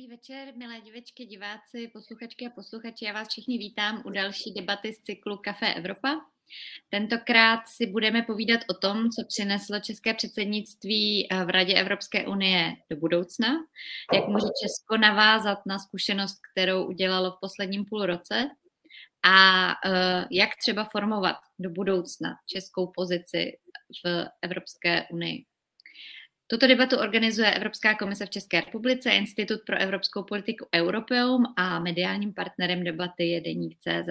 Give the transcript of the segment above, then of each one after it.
Dobrý večer, milé divičky, diváci, posluchačky a posluchači. Já vás všichni vítám u další debaty z cyklu Café Evropa. Tentokrát si budeme povídat o tom, co přineslo české předsednictví eh, v Radě Evropské unie do budoucna, jak může Česko navázat na zkušenost, kterou udělalo v posledním půl roce a eh, jak třeba formovat do budoucna českou pozici v Evropské unii. Tuto debatu organizuje Evropská komise v České republice, Institut pro evropskou politiku Europeum a mediálním partnerem debaty je Deník CZ.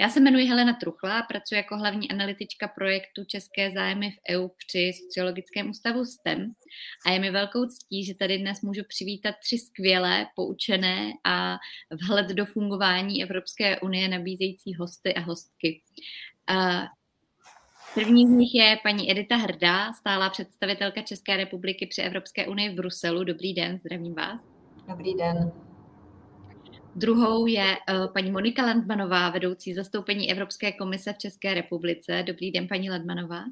Já se jmenuji Helena Truchla, pracuji jako hlavní analytička projektu České zájmy v EU při Sociologickém ústavu STEM a je mi velkou ctí, že tady dnes můžu přivítat tři skvělé, poučené a vhled do fungování Evropské unie nabízející hosty a hostky. První z nich je paní Edita Hrdá, stálá představitelka České republiky při Evropské unii v Bruselu. Dobrý den, zdravím vás. Dobrý den. Druhou je uh, paní Monika Landmanová, vedoucí zastoupení Evropské komise v České republice. Dobrý den, paní Landmanová.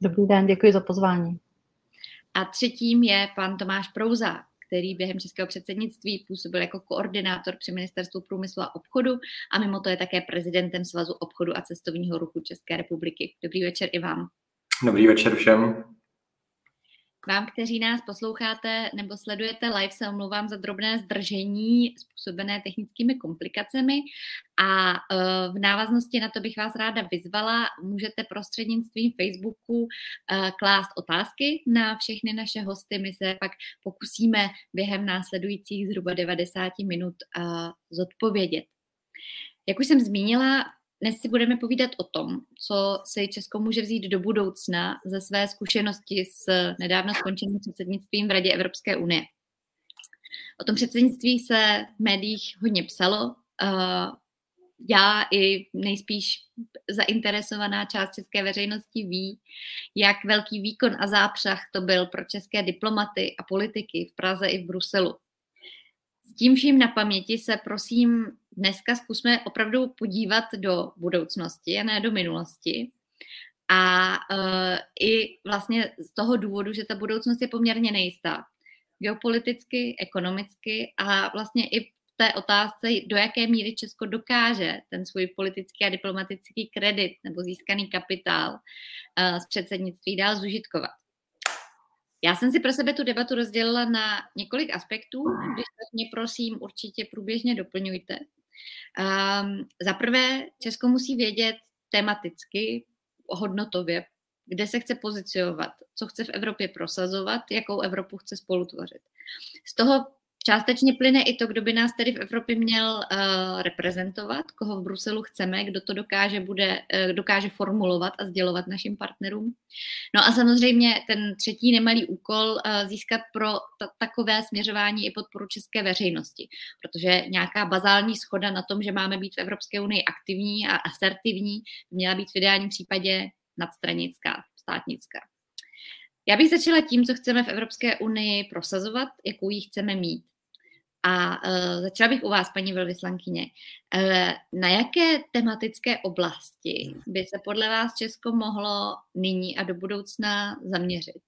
Dobrý den, děkuji za pozvání. A třetím je pan Tomáš Prouza, který během českého předsednictví působil jako koordinátor při Ministerstvu průmyslu a obchodu a mimo to je také prezidentem Svazu obchodu a cestovního ruchu České republiky. Dobrý večer i vám. Dobrý večer všem. Vám, kteří nás posloucháte nebo sledujete live, se omlouvám za drobné zdržení způsobené technickými komplikacemi a e, v návaznosti na to bych vás ráda vyzvala, můžete prostřednictvím Facebooku e, klást otázky na všechny naše hosty. My se pak pokusíme během následujících zhruba 90 minut e, zodpovědět. Jak už jsem zmínila, dnes si budeme povídat o tom, co si Česko může vzít do budoucna ze své zkušenosti s nedávno skončeným předsednictvím v Radě Evropské unie. O tom předsednictví se v médiích hodně psalo. Já i nejspíš zainteresovaná část české veřejnosti ví, jak velký výkon a zápřah to byl pro české diplomaty a politiky v Praze i v Bruselu. S tím vším na paměti se prosím dneska zkusme opravdu podívat do budoucnosti a ne do minulosti. A uh, i vlastně z toho důvodu, že ta budoucnost je poměrně nejistá. Geopoliticky, ekonomicky a vlastně i v té otázce, do jaké míry Česko dokáže ten svůj politický a diplomatický kredit nebo získaný kapitál uh, z předsednictví dál zužitkovat. Já jsem si pro sebe tu debatu rozdělila na několik aspektů, když tak mě prosím určitě průběžně doplňujte. Um, za prvé, Česko musí vědět tematicky, hodnotově, kde se chce pozicionovat, co chce v Evropě prosazovat, jakou Evropu chce spolutvořit. Z toho Částečně plyne i to, kdo by nás tedy v Evropě měl uh, reprezentovat, koho v Bruselu chceme, kdo to dokáže, bude, uh, dokáže formulovat a sdělovat našim partnerům. No a samozřejmě ten třetí nemalý úkol uh, získat pro ta, takové směřování i podporu české veřejnosti, protože nějaká bazální schoda na tom, že máme být v Evropské unii aktivní a asertivní, měla být v ideálním případě nadstranická, státnická. Já bych začala tím, co chceme v Evropské unii prosazovat, jakou ji chceme mít. A uh, začala bych u vás, paní velvyslankyně. Uh, na jaké tematické oblasti by se podle vás Česko mohlo nyní a do budoucna zaměřit?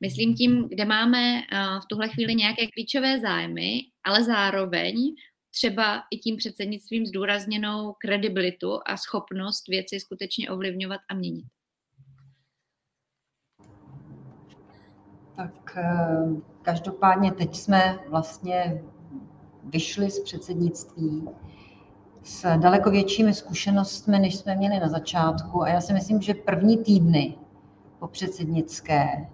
Myslím tím, kde máme uh, v tuhle chvíli nějaké klíčové zájmy, ale zároveň třeba i tím předsednictvím zdůrazněnou kredibilitu a schopnost věci skutečně ovlivňovat a měnit. Tak každopádně teď jsme vlastně vyšli z předsednictví s daleko většími zkušenostmi, než jsme měli na začátku. A já si myslím, že první týdny po předsednické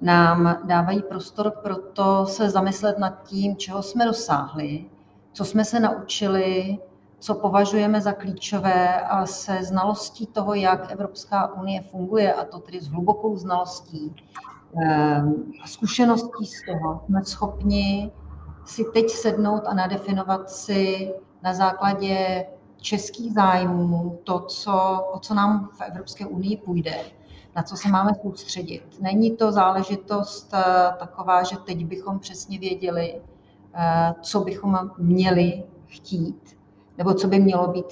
nám dávají prostor pro to se zamyslet nad tím, čeho jsme dosáhli, co jsme se naučili, co považujeme za klíčové a se znalostí toho, jak Evropská unie funguje, a to tedy s hlubokou znalostí, eh, zkušeností z toho, jsme schopni si teď sednout a nadefinovat si na základě českých zájmů to, co, o co nám v Evropské unii půjde, na co se máme soustředit. Není to záležitost eh, taková, že teď bychom přesně věděli, eh, co bychom měli chtít, nebo co by mělo být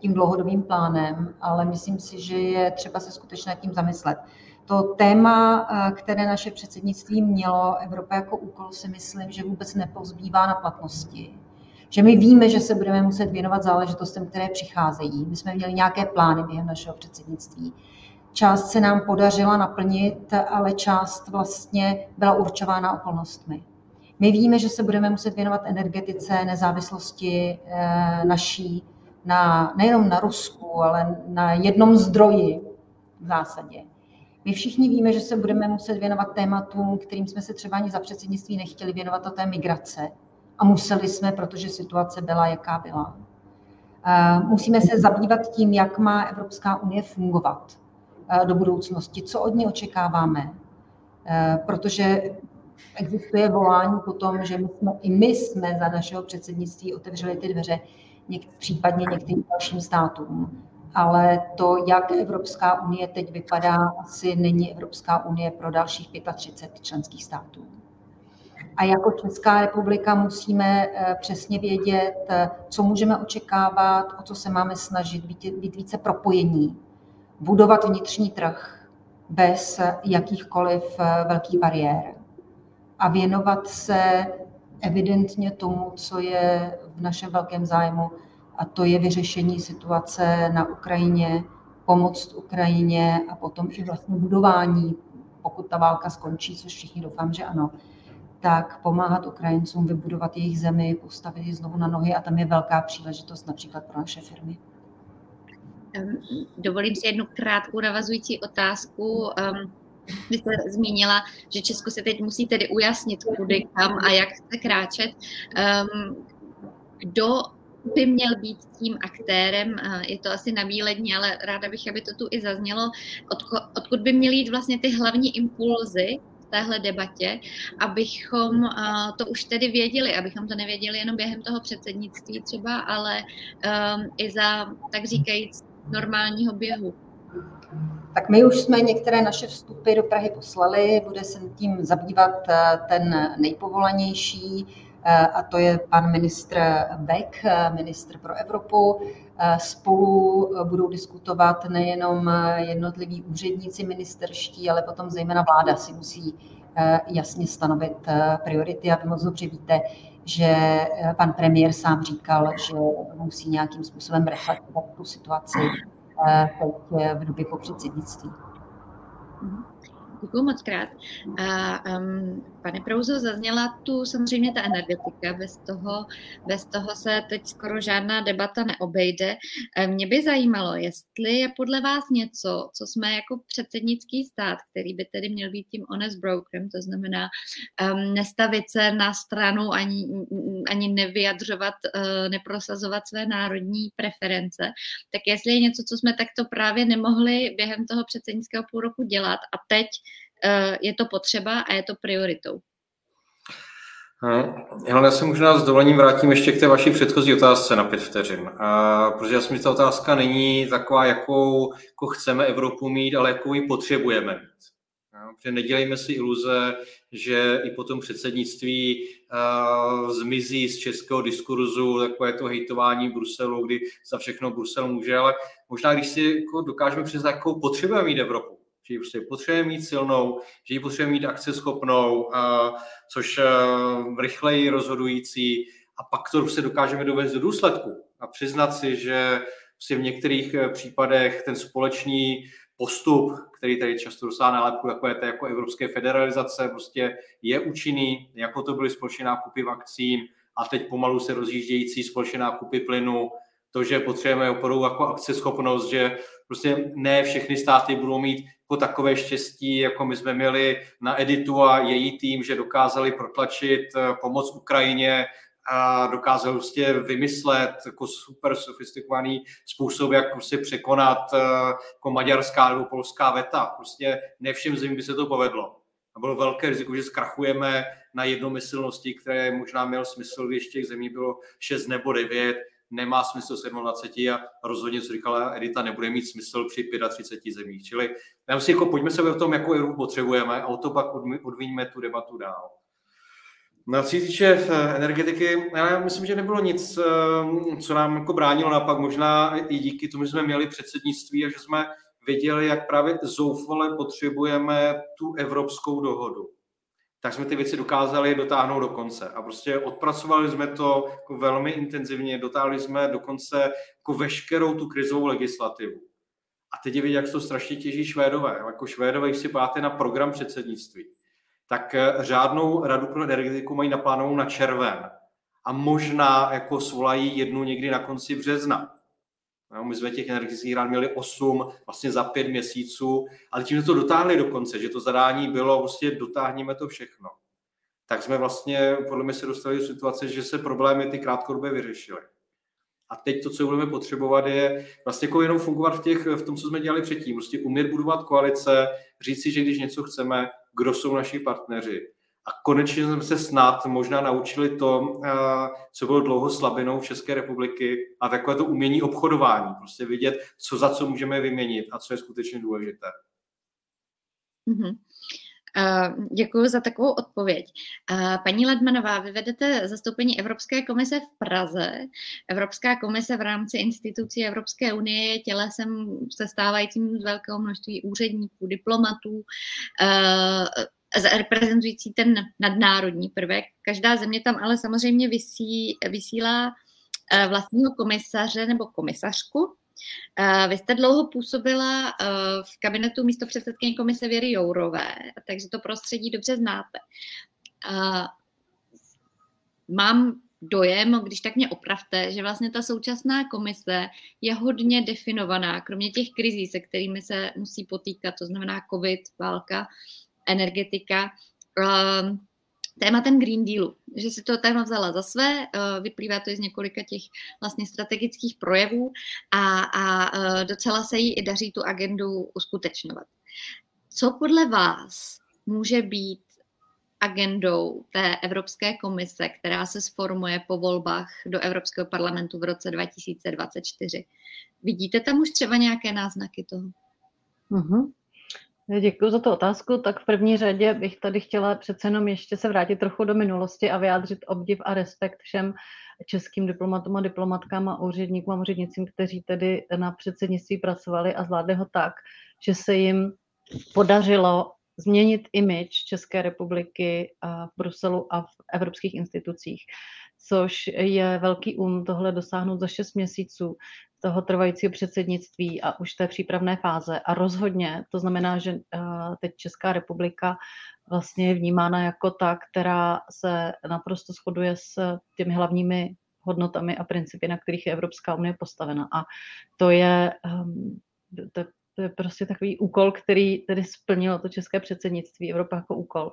tím dlouhodobým plánem, ale myslím si, že je třeba se skutečně tím zamyslet. To téma, které naše předsednictví mělo, Evropa jako úkol, si myslím, že vůbec nepozbývá na platnosti. Že my víme, že se budeme muset věnovat záležitostem, které přicházejí. My jsme měli nějaké plány během našeho předsednictví. Část se nám podařila naplnit, ale část vlastně byla určována okolnostmi. My víme, že se budeme muset věnovat energetice, nezávislosti eh, naší, na, nejenom na Rusku, ale na jednom zdroji v zásadě. My všichni víme, že se budeme muset věnovat tématům, kterým jsme se třeba ani za předsednictví nechtěli věnovat, a to je migrace. A museli jsme, protože situace byla, jaká byla. Eh, musíme se zabývat tím, jak má Evropská unie fungovat eh, do budoucnosti, co od ní očekáváme, protože existuje volání po tom, že my jsme, i my jsme za našeho předsednictví otevřeli ty dveře něk, případně některým dalším státům. Ale to, jak Evropská unie teď vypadá, asi není Evropská unie pro dalších 35 členských států. A jako Česká republika musíme eh, přesně vědět, eh, co můžeme očekávat, o co se máme snažit, být, být více propojení, budovat vnitřní trh bez jakýchkoliv eh, velkých bariér a věnovat se evidentně tomu, co je v našem velkém zájmu, a to je vyřešení situace na Ukrajině, pomoc Ukrajině a potom i vlastně budování, pokud ta válka skončí, což všichni doufám, že ano, tak pomáhat Ukrajincům vybudovat jejich zemi, postavit ji znovu na nohy a tam je velká příležitost například pro naše firmy. Dovolím si jednu krátkou navazující otázku. Vy jste zmínila, že Česko se teď musí tedy ujasnit, kudy, kam a jak chce kráčet. Kdo by měl být tím aktérem, je to asi nabílední, ale ráda bych, aby to tu i zaznělo, odkud, odkud by měly jít vlastně ty hlavní impulzy v téhle debatě, abychom to už tedy věděli, abychom to nevěděli jenom během toho předsednictví třeba, ale um, i za, tak říkajíc, normálního běhu. Tak my už jsme některé naše vstupy do Prahy poslali, bude se tím zabývat eh, ten nejpovolanější, eh, a to je pan ministr Beck, eh, ministr pro Evropu. Spolu budou diskutovat nejenom jednotliví úředníci ministerští, ale potom zejména vláda si musí jasně stanovit priority. A vy moc dobře víte, že pan premiér sám říkal, že musí nějakým způsobem reflektovat tu situaci teď v době po předsednictví. Mhm. Děkuji moc krát. A, um, pane Prouzo, zazněla tu samozřejmě ta energetika, bez toho, bez toho se teď skoro žádná debata neobejde. Mě by zajímalo, jestli je podle vás něco, co jsme jako předsednický stát, který by tedy měl být tím honest brokerem, to znamená um, nestavit se na stranu ani, ani nevyjadřovat, uh, neprosazovat své národní preference, tak jestli je něco, co jsme takto právě nemohli během toho předsednického půl roku dělat a teď Eh, je to potřeba a je to prioritou. Já se možná s dovolením vrátím ještě k té vaší předchozí otázce na pět vteřin. A, protože já si myslím, že ta otázka není taková, jakou jako chceme Evropu mít, ale jakou ji potřebujeme mít. A, protože nedělejme si iluze, že i po tom předsednictví uh, zmizí z českého diskurzu takové to hejtování Bruselu, kdy za všechno Brusel může, ale možná když si jako dokážeme přiznat, jakou potřebujeme mít Evropu, že ji prostě potřebujeme mít silnou, že ji potřebujeme mít akceschopnou, což rychleji rozhodující. A pak to se dokážeme dovést do důsledku a přiznat si, že prostě v některých e, případech ten společný postup, který tady často dostává nálepku takové té jako evropské federalizace, prostě je účinný, jako to byly společné nákupy vakcín a teď pomalu se rozjíždějící společné nákupy plynu, to, že potřebujeme opravdu jako akceschopnost, že prostě ne všechny státy budou mít jako takové štěstí, jako my jsme měli na Editu a její tým, že dokázali protlačit eh, pomoc Ukrajině, a dokázali prostě vymyslet jako super sofistikovaný způsob, jak prostě překonat eh, jako maďarská nebo polská veta. Prostě ne všem zemím by se to povedlo. A bylo velké riziko, že zkrachujeme na jednomyslnosti, které možná měl smysl, když těch zemí bylo 6 nebo 9, nemá smysl 27 a rozhodně, co říkala Edita, nebude mít smysl při 35 zemích. Čili já si jako pojďme se o tom, jakou Evropu potřebujeme a o to pak odvíníme tu debatu dál. Se týče eh, energetiky, já myslím, že nebylo nic, eh, co nám jako bránilo napak, možná i díky tomu, že jsme měli předsednictví a že jsme viděli, jak právě zoufale potřebujeme tu evropskou dohodu, tak jsme ty věci dokázali dotáhnout do konce. A prostě odpracovali jsme to jako velmi intenzivně, dotáhli jsme dokonce jako veškerou tu krizovou legislativu. A teď je vidět, jak to strašně těží Švédové. Jako Švédové, když si páte na program předsednictví, tak eh, řádnou radu pro energetiku mají naplánovanou na červen. A možná jako svolají jednu někdy na konci března. No, my jsme těch energetických rán měli 8 vlastně za pět měsíců, ale tím, že to dotáhli do konce, že to zadání bylo, prostě dotáhneme to všechno, tak jsme vlastně podle mě se dostali do situace, že se problémy ty krátkodobě vyřešily. A teď to, co budeme potřebovat, je vlastně jako jenom fungovat v, těch, v tom, co jsme dělali předtím. Prostě umět budovat koalice, říct si, že když něco chceme, kdo jsou naši partneři. A konečně jsme se snad možná naučili to, eh, co bylo dlouho slabinou České republiky a takové to umění obchodování. Prostě vidět, co za co můžeme vyměnit a co je skutečně důležité. Mm-hmm. Uh, děkuji za takovou odpověď. Uh, paní Ledmanová, vy vedete zastoupení Evropské komise v Praze. Evropská komise v rámci institucí Evropské unie je tělesem sestávajícím z velkého množství úředníků, diplomatů, reprezentující ten nadnárodní prvek. Každá země tam ale samozřejmě vysí, vysílá vlastního komisaře nebo komisařku, Eh, vy jste dlouho působila eh, v kabinetu místo předsedkyně komise Věry Jourové, takže to prostředí dobře znáte. Eh, mám dojem, když tak mě opravte, že vlastně ta současná komise je hodně definovaná, kromě těch krizí, se kterými se musí potýkat, to znamená covid, válka, energetika, tématem Green Dealu, že si to téma vzala za své, eh, vyplývá to i z několika těch vlastně strategických projevů a, a eh, docela se jí i daří tu agendu uskutečňovat. Co podle vás může být agendou té Evropské komise, která se sformuje po volbách do Evropského parlamentu v roce 2024? Vidíte tam už třeba nějaké náznaky toho? Uh-huh. Děkuji za tu otázku. Tak v první řadě bych tady chtěla přece jenom ještě se vrátit trochu do minulosti a vyjádřit obdiv a respekt všem českým diplomatům a diplomatkám a úředníkům a úřednicím, kteří tedy na předsednictví pracovali a zvládli ho tak, že se jim podařilo změnit image České republiky v Bruselu a v evropských institucích což je velký um tohle dosáhnout za 6 měsíců toho trvajícího předsednictví a už té přípravné fáze. A rozhodně to znamená, že eh, teď Česká republika vlastně je vnímána jako ta, která se naprosto shoduje s těmi hlavními hodnotami a principy, na kterých je Evropská unie postavena. A to je, ehm, to, to je prostě takový úkol, který tedy splnilo to české předsednictví, Evropa jako úkol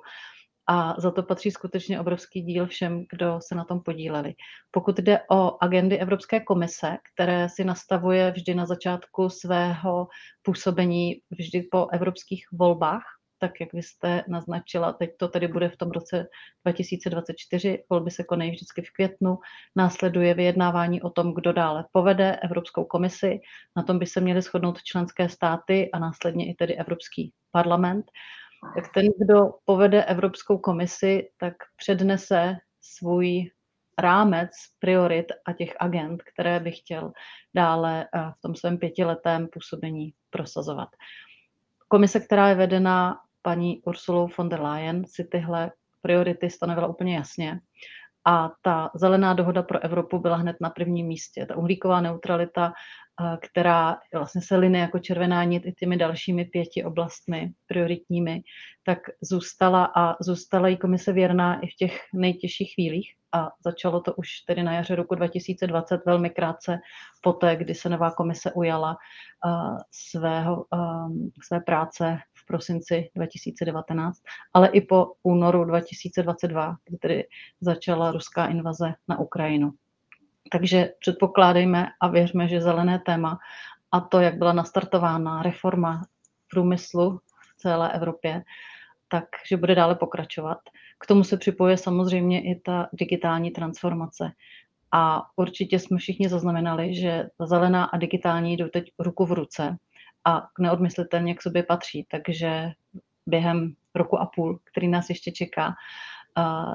a za to patří skutečně obrovský díl všem, kdo se na tom podíleli. Pokud jde o agendy Evropské komise, které si nastavuje vždy na začátku svého působení, vždy po evropských volbách, tak jak vy jste naznačila, teď to tedy bude v tom roce 2024, volby se konají vždycky v květnu, následuje vyjednávání o tom, kdo dále povede Evropskou komisi, na tom by se měly shodnout členské státy a následně i tedy Evropský parlament tak ten, kdo povede Evropskou komisi, tak přednese svůj rámec priorit a těch agent, které by chtěl dále eh, v tom svém pětiletém působení prosazovat. Komise, která je vedena paní Ursulou von der Leyen, si tyhle priority stanovila úplně jasně. A ta zelená dohoda pro Evropu byla hned na prvním místě. Ta uhlíková neutralita která vlastně se line jako červená nit i těmi dalšími pěti oblastmi prioritními, tak zůstala a zůstala jí komise věrná i v těch nejtěžších chvílích a začalo to už tedy na jaře roku 2020 velmi krátce poté, kdy se nová komise ujala svého, své práce v prosinci 2019, ale i po únoru 2022, kdy tedy začala ruská invaze na Ukrajinu. Takže předpokládejme a věřme, že zelené téma a to, jak byla nastartována reforma průmyslu v celé Evropě, takže bude dále pokračovat. K tomu se připojuje samozřejmě i ta digitální transformace. A určitě jsme všichni zaznamenali, že ta zelená a digitální jdou teď ruku v ruce a neodmyslitelně k sobě patří. Takže během roku a půl, který nás ještě čeká,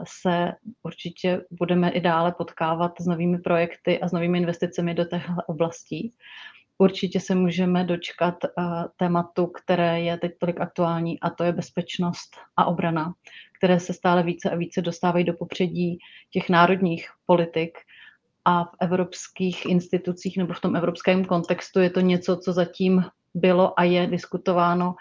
se určitě budeme i dále potkávat s novými projekty a s novými investicemi do těchto oblastí. určitě se můžeme dočkat uh, tématu, které je teď tolik aktuální, a to je bezpečnost a obrana, které se stále více a více dostávají do popředí těch národních politik a v evropských institucích nebo v tom evropském kontextu je to něco, co zatím bylo a je diskutováno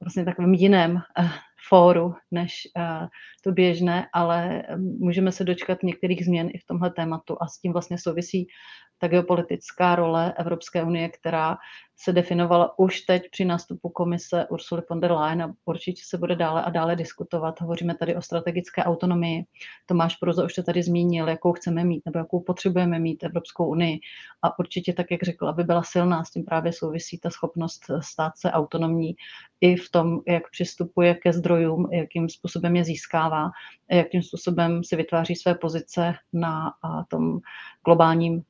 vlastně takovým jiném uh, fóru než uh, to běžné, ale můžeme se dočkat některých změn i v tomhle tématu a s tím vlastně souvisí ta geopolitická role Evropské unie, která se definovala už teď při nástupu komise Ursuly von der Leyen a určitě se bude dále a dále diskutovat. Hovoříme tady o strategické autonomii. Tomáš Proza už to tady zmínil, jakou chceme mít nebo jakou potřebujeme mít Evropskou unii. A určitě, tak jak řekl, aby byla silná, s tím právě souvisí ta schopnost stát se autonomní i v tom, jak přistupuje ke zdrojům, jakým způsobem je získává, jakým způsobem si vytváří své pozice na tom globálním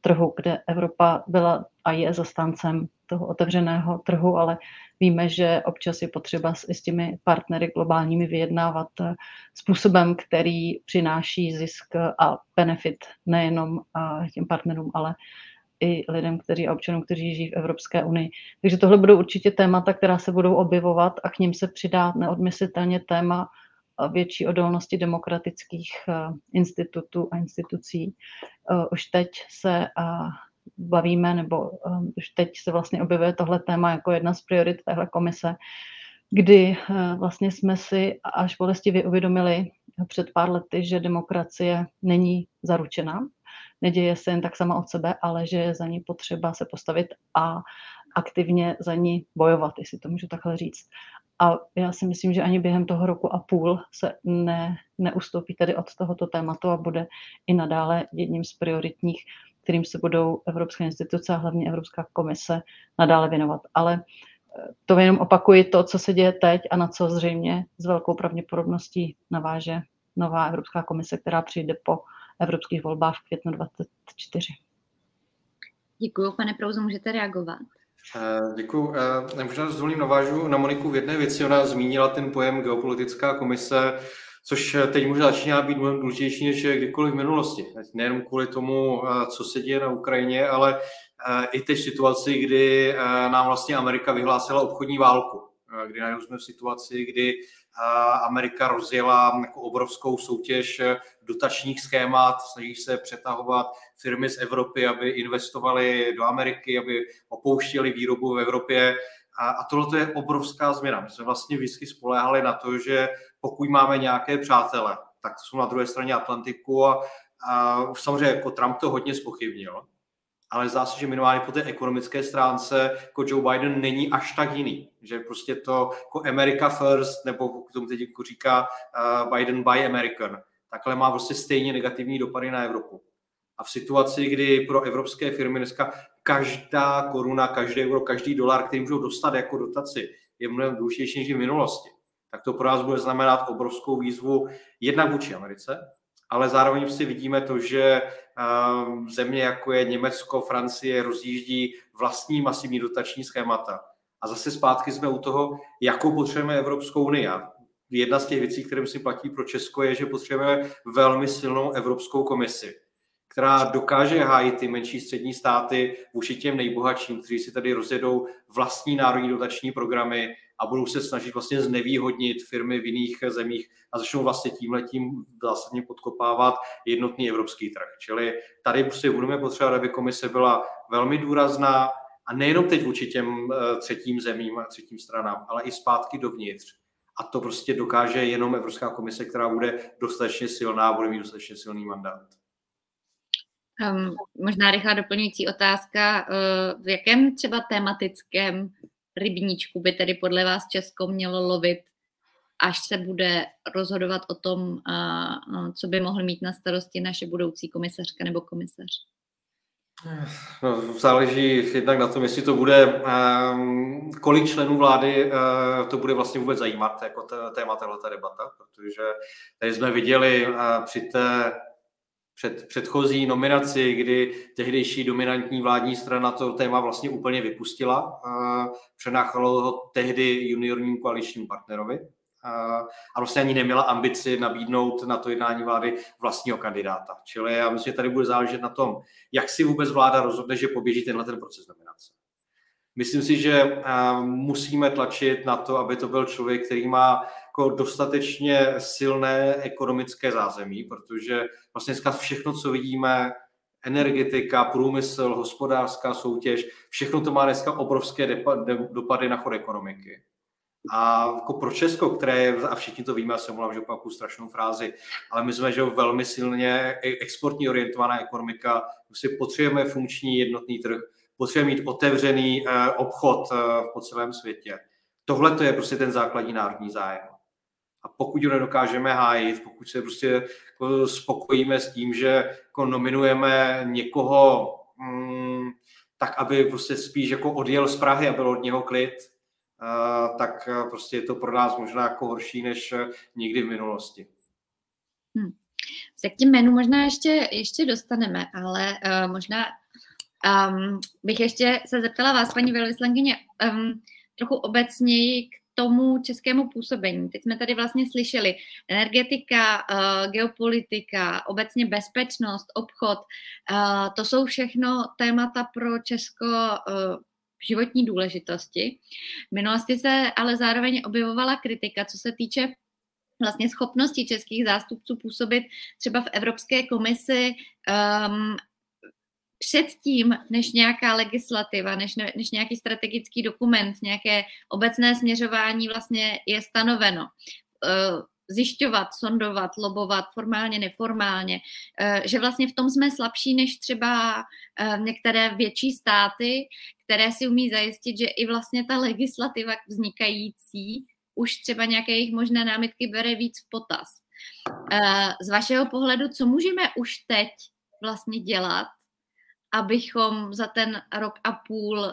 trhu, kde Evropa byla a je zastáncem toho otevřeného trhu, ale víme, že občas je potřeba s, s těmi partnery globálními vyjednávat eh, způsobem, který přináší zisk a benefit nejenom eh, těm partnerům, ale i lidem, kteří a občanům, kteří žijí v Evropské unii. Takže tohle budou určitě témata, která se budou objevovat a k ním se přidá neodmyslitelně téma větší odolnosti demokratických eh, institutů a institucí. Eh, už teď se eh, bavíme, nebo už teď se vlastně objevuje tohle téma jako jedna z priorit téhle komise, kdy vlastně jsme si až bolestivě uvědomili před pár lety, že demokracie není zaručená, neděje se jen tak sama od sebe, ale že je za ní potřeba se postavit a aktivně za ní bojovat, jestli to můžu takhle říct. A já si myslím, že ani během toho roku a půl se ne, neustoupí tedy od tohoto tématu a bude i nadále jedním z prioritních, kterým se budou evropské instituce a hlavně Evropská komise nadále věnovat. Ale eh, to jenom opakuji to, co se děje teď a na co zřejmě s velkou pravděpodobností naváže nová Evropská komise, která přijde po evropských volbách v květnu 2024. Děkuji, pane Prouzo, můžete reagovat. Eh, Děkuji. Eh, možná zvolím navážu na Moniku v jedné věci. Ona zmínila ten pojem geopolitická komise, což teď možná začíná být mnohem důležitější než kdykoliv v minulosti. Nejenom kvůli tomu, eh, co se děje na Ukrajině, ale i teď situaci, kdy nám vlastně Amerika vyhlásila obchodní válku, kdy najednou jsme v situaci, kdy Amerika rozjela jako obrovskou soutěž dotačních schémat, snaží se přetahovat firmy z Evropy, aby investovali do Ameriky, aby opouštěli výrobu v Evropě. A, a tohle je obrovská změna. My jsme vlastně vždycky spoléhali na to, že pokud máme nějaké přátele, tak jsou na druhé straně Atlantiku a, a samozřejmě jako Trump to hodně spochybnil, ale zdá se, že minimálně po té ekonomické stránce jako Joe Biden není až tak jiný. Že prostě to jako America first, nebo k tomu teď jako říká uh, Biden by American, takhle má prostě stejně negativní dopady na Evropu. A v situaci, kdy pro evropské firmy dneska každá koruna, každý euro, každý dolar, který můžou dostat jako dotaci, je mnohem důležitější než v minulosti, tak to pro nás bude znamenat obrovskou výzvu jednak vůči Americe, ale zároveň si vidíme to, že země jako je Německo, Francie rozjíždí vlastní masivní dotační schémata. A zase zpátky jsme u toho, jakou potřebujeme Evropskou unii. Jedna z těch věcí, které si platí pro Česko, je, že potřebujeme velmi silnou Evropskou komisi, která dokáže hájit ty menší střední státy vůči těm nejbohatším, kteří si tady rozjedou vlastní národní dotační programy, a budou se snažit vlastně znevýhodnit firmy v jiných zemích a začnou vlastně tímhletím zásadně podkopávat jednotný evropský trh. Čili tady prostě budeme potřebovat, aby komise byla velmi důrazná a nejenom teď vůči těm eh, třetím zemím a třetím stranám, ale i zpátky dovnitř. A to prostě dokáže jenom Evropská komise, která bude dostatečně silná bude mít dostatečně silný mandát. Um, možná rychlá doplňující otázka. Uh, v jakém třeba tematickém rybníčku by tedy podle vás Česko mělo lovit, až se bude rozhodovat o tom, co by mohl mít na starosti naše budoucí komisařka nebo komisař? No, záleží jednak na tom, jestli to bude, ehm, kolik členů vlády eh, to bude vlastně vůbec zajímat, jako téma tato debata, protože tady jsme viděli eh, při té před předchozí nominaci, kdy tehdejší dominantní vládní strana to téma vlastně úplně vypustila. Přenáchalo ho tehdy juniorním koaličním partnerovi. a vlastně ani neměla ambici nabídnout na to jednání vlády vlastního kandidáta. Čili já myslím, že tady bude záležet na tom, jak si vůbec vláda rozhodne, že poběží tenhle ten proces nominace. Myslím si, že musíme tlačit na to, aby to byl člověk, který má jako dostatečně silné ekonomické zázemí, protože vlastně dneska všechno, co vidíme, energetika, průmysl, hospodářská soutěž, všechno to má dneska obrovské dopady na chod ekonomiky. A jako pro Česko, které je, a všichni to víme, já jsem mluvil, že opakuju strašnou frázi, ale my jsme že velmi silně e- exportní orientovaná ekonomika, prostě potřebujeme funkční jednotný trh, potřebujeme mít otevřený eh, obchod eh, po celém světě. Tohle to je prostě ten základní národní zájem. A pokud ho nedokážeme hájit, pokud se prostě jako spokojíme s tím, že jako nominujeme někoho mm, tak, aby prostě spíš jako odjel z Prahy a byl od něho klid, tak prostě je to pro nás možná jako horší než nikdy v minulosti. Hmm. Se k tím jménu možná ještě, ještě dostaneme, ale uh, možná um, bych ještě se zeptala vás, paní velvyslankyně, um, trochu obecněji k tomu českému působení. Teď jsme tady vlastně slyšeli energetika, uh, geopolitika, obecně bezpečnost, obchod. Uh, to jsou všechno témata pro Česko uh, životní důležitosti. V minulosti se ale zároveň objevovala kritika, co se týče vlastně schopnosti českých zástupců působit třeba v Evropské komisi um, předtím, než nějaká legislativa, než, než nějaký strategický dokument, nějaké obecné směřování vlastně je stanoveno. Eh, zjišťovat, sondovat, lobovat formálně, neformálně, eh, že vlastně v tom jsme slabší než třeba eh, některé větší státy, které si umí zajistit, že i vlastně ta legislativa vznikající už třeba nějaké jejich možné námitky bere víc v potaz. Z vašeho pohledu, co můžeme už teď vlastně dělat, abychom za ten rok a půl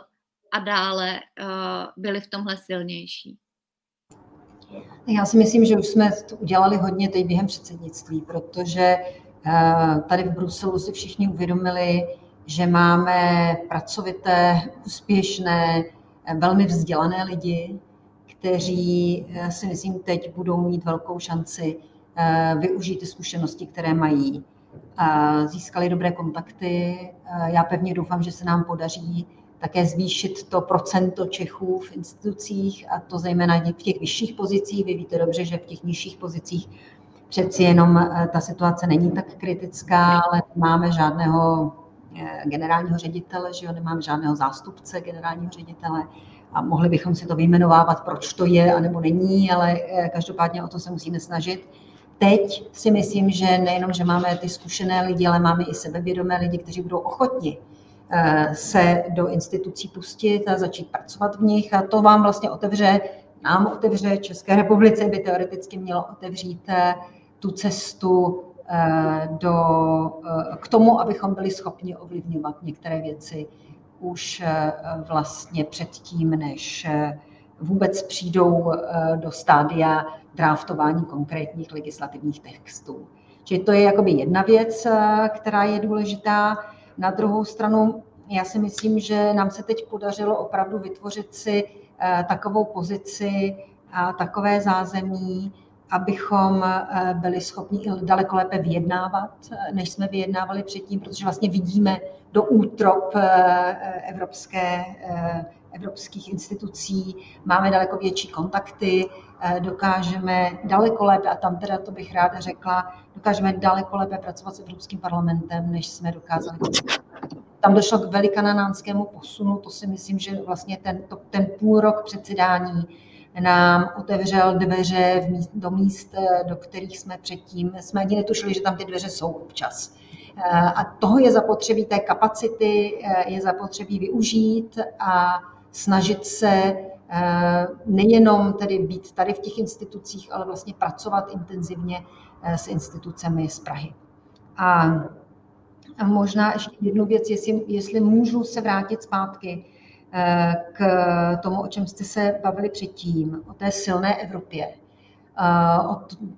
a dále uh, byli v tomhle silnější? Já si myslím, že už jsme to udělali hodně teď během předsednictví, protože uh, tady v Bruselu si všichni uvědomili, že máme pracovité, úspěšné, velmi vzdělané lidi, kteří si myslím teď budou mít velkou šanci využít ty zkušenosti, které mají získali dobré kontakty. Já pevně doufám, že se nám podaří také zvýšit to procento Čechů v institucích, a to zejména v těch vyšších pozicích. Vy víte dobře, že v těch nižších pozicích přeci jenom e, ta situace není tak kritická, ale máme žádného e, generálního ředitele, že jo, nemáme žádného zástupce generálního ředitele a mohli bychom si to vyjmenovávat, proč to je a nebo není, ale e, každopádně o to se musíme snažit teď si myslím, že nejenom, že máme ty zkušené lidi, ale máme i sebevědomé lidi, kteří budou ochotni eh, se do institucí pustit a začít pracovat v nich. A to vám vlastně otevře, nám otevře, České republice by teoreticky mělo otevřít eh, tu cestu eh, do, k tomu, abychom byli schopni ovlivňovat některé věci už vlastně předtím, než vůbec přijdou do stádia draftování konkrétních legislativních textů. Čili to je jakoby jedna věc, eh, která je důležitá. Na druhou stranu, já si myslím, že nám se teď podařilo opravdu vytvořit si eh, takovou pozici a takové zázemí, abychom eh, byli schopni daleko lépe vyjednávat, než jsme vyjednávali předtím, protože vlastně vidíme do útrop evropské, evropských institucí, máme daleko větší kontakty, dokážeme daleko lépe, a tam teda to bych ráda řekla, dokážeme daleko lépe pracovat s Evropským parlamentem, než jsme dokázali. Tam došlo k velikananánskému posunu, to si myslím, že vlastně ten, to, ten půl rok předsedání nám otevřel dveře v míst, do míst, eh, do kterých jsme předtím, jsme ani netušili, že tam ty dveře jsou občas. Eh, a toho je zapotřebí, té kapacity je zapotřebí využít a snažit se Eh, nejenom tedy být tady v těch institucích, ale vlastně pracovat intenzivně eh, s institucemi z Prahy. A možná ještě jednu věc, jestli, jestli můžu se vrátit zpátky eh, k tomu, o čem jste se bavili předtím, o té silné Evropě.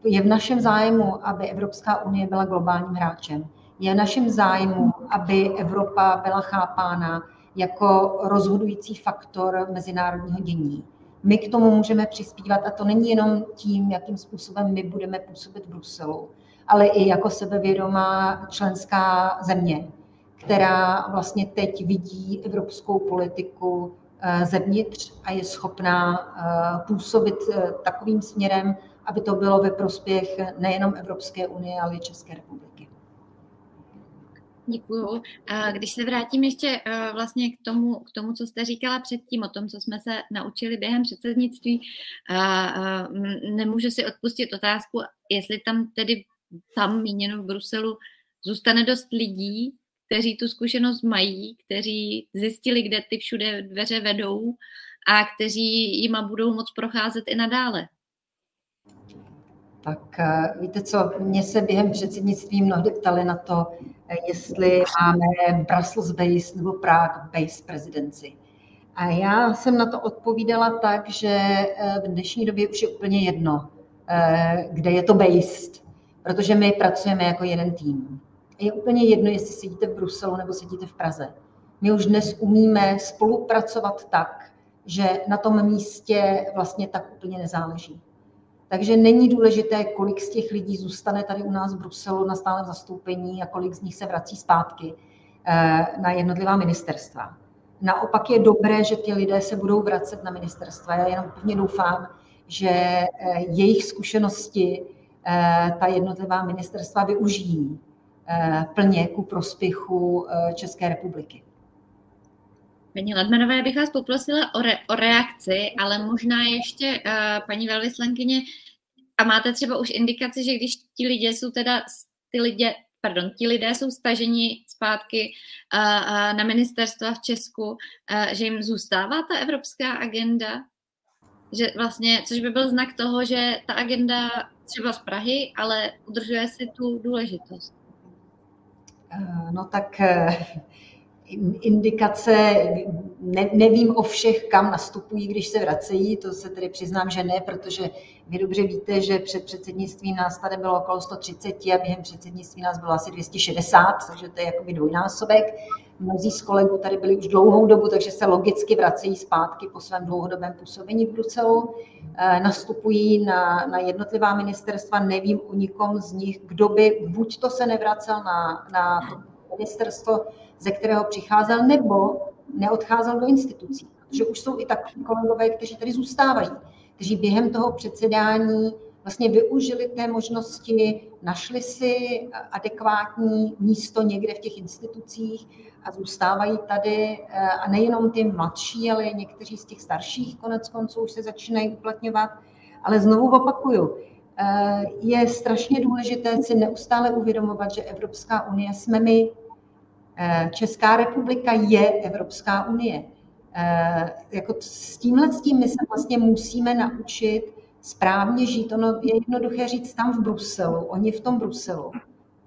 Je v našem zájmu, aby Evropská unie byla globálním hráčem. Je v našem zájmu, aby Evropa byla chápána jako rozhodující faktor mezinárodního dění. my k tomu můžeme přispívat a to není jenom tím, jakým způsobem my budeme působit v Bruselu, ale i jako sebevědomá členská země, která vlastně teď vidí evropskou politiku eh, zevnitř a je schopná eh, působit eh, takovým směrem, aby to bylo ve prospěch nejenom Evropské unie, ale i České republiky. Děkuju. Když se vrátím ještě vlastně k tomu, k tomu, co jste říkala předtím, o tom, co jsme se naučili během předsednictví, nemůžu si odpustit otázku, jestli tam tedy tam míněno v Bruselu zůstane dost lidí, kteří tu zkušenost mají, kteří zjistili, kde ty všude dveře vedou a kteří jima budou moc procházet i nadále. Tak eh, víte co, mě se během předsednictví mnohdy ptali na to, eh, jestli máme Brussels-based nebo Prague-based prezidenci. A já jsem na to odpovídala tak, že eh, v dnešní době už je úplně jedno, kde je to based, protože my pracujeme jako jeden tým. Je úplně jedno, jestli sedíte v Bruselu nebo sedíte v Praze. My už dnes umíme spolupracovat tak, že na tom místě vlastně tak úplně nezáleží. Takže není důležité, kolik z těch lidí zůstane tady u nás v Bruselu na stálem zastoupení a kolik z nich se vrací zpátky eh, na jednotlivá ministerstva. Naopak je dobré, že ti lidé se budou vracet na ministerstva. Já jenom pevně doufám, že eh, jejich zkušenosti eh, ta jednotlivá ministerstva využijí plně ku prospěchu České republiky. Paní Ladmanové, bych vás poprosila o, re, o reakci, ale možná ještě uh, paní velvyslankyně, a máte třeba už indikaci, že když ti lidé jsou teda, ty lidé, pardon, ti lidé jsou staženi zpátky uh, uh, na ministerstva v Česku, uh, že jim zůstává ta evropská agenda? Že vlastně, což by byl znak toho, že ta agenda třeba z Prahy, ale udržuje si tu důležitost. No tak indikace, ne, nevím o všech, kam nastupují, když se vracejí, to se tedy přiznám, že ne, protože vy dobře víte, že před předsednictvím nás tady bylo okolo 130 a během předsednictví nás bylo asi 260, takže to je jakoby dvojnásobek. Mnozí z kolegů tady byli už dlouhou dobu, takže se logicky vracejí zpátky po svém dlouhodobém působení v Bruselu. Eh, nastupují na, na jednotlivá ministerstva, nevím o nikom z nich, kdo by buď to se nevracel na, na to ministerstvo, ze kterého přicházel, nebo neodcházel do institucí. Protože už jsou i takový kolegové, kteří tady zůstávají, kteří během toho předsedání vlastně využili té možnosti, našli si adekvátní místo někde v těch institucích a zůstávají tady. A nejenom ty mladší, ale někteří z těch starších konec konců už se začínají uplatňovat. Ale znovu opakuju, je strašně důležité si neustále uvědomovat, že Evropská unie jsme my, Eh, Česká republika je Evropská unie. Eh, jako s tímhle s tím my se vlastně musíme naučit správně žít. Ono je jednoduché říct tam v Bruselu, oni v tom Bruselu.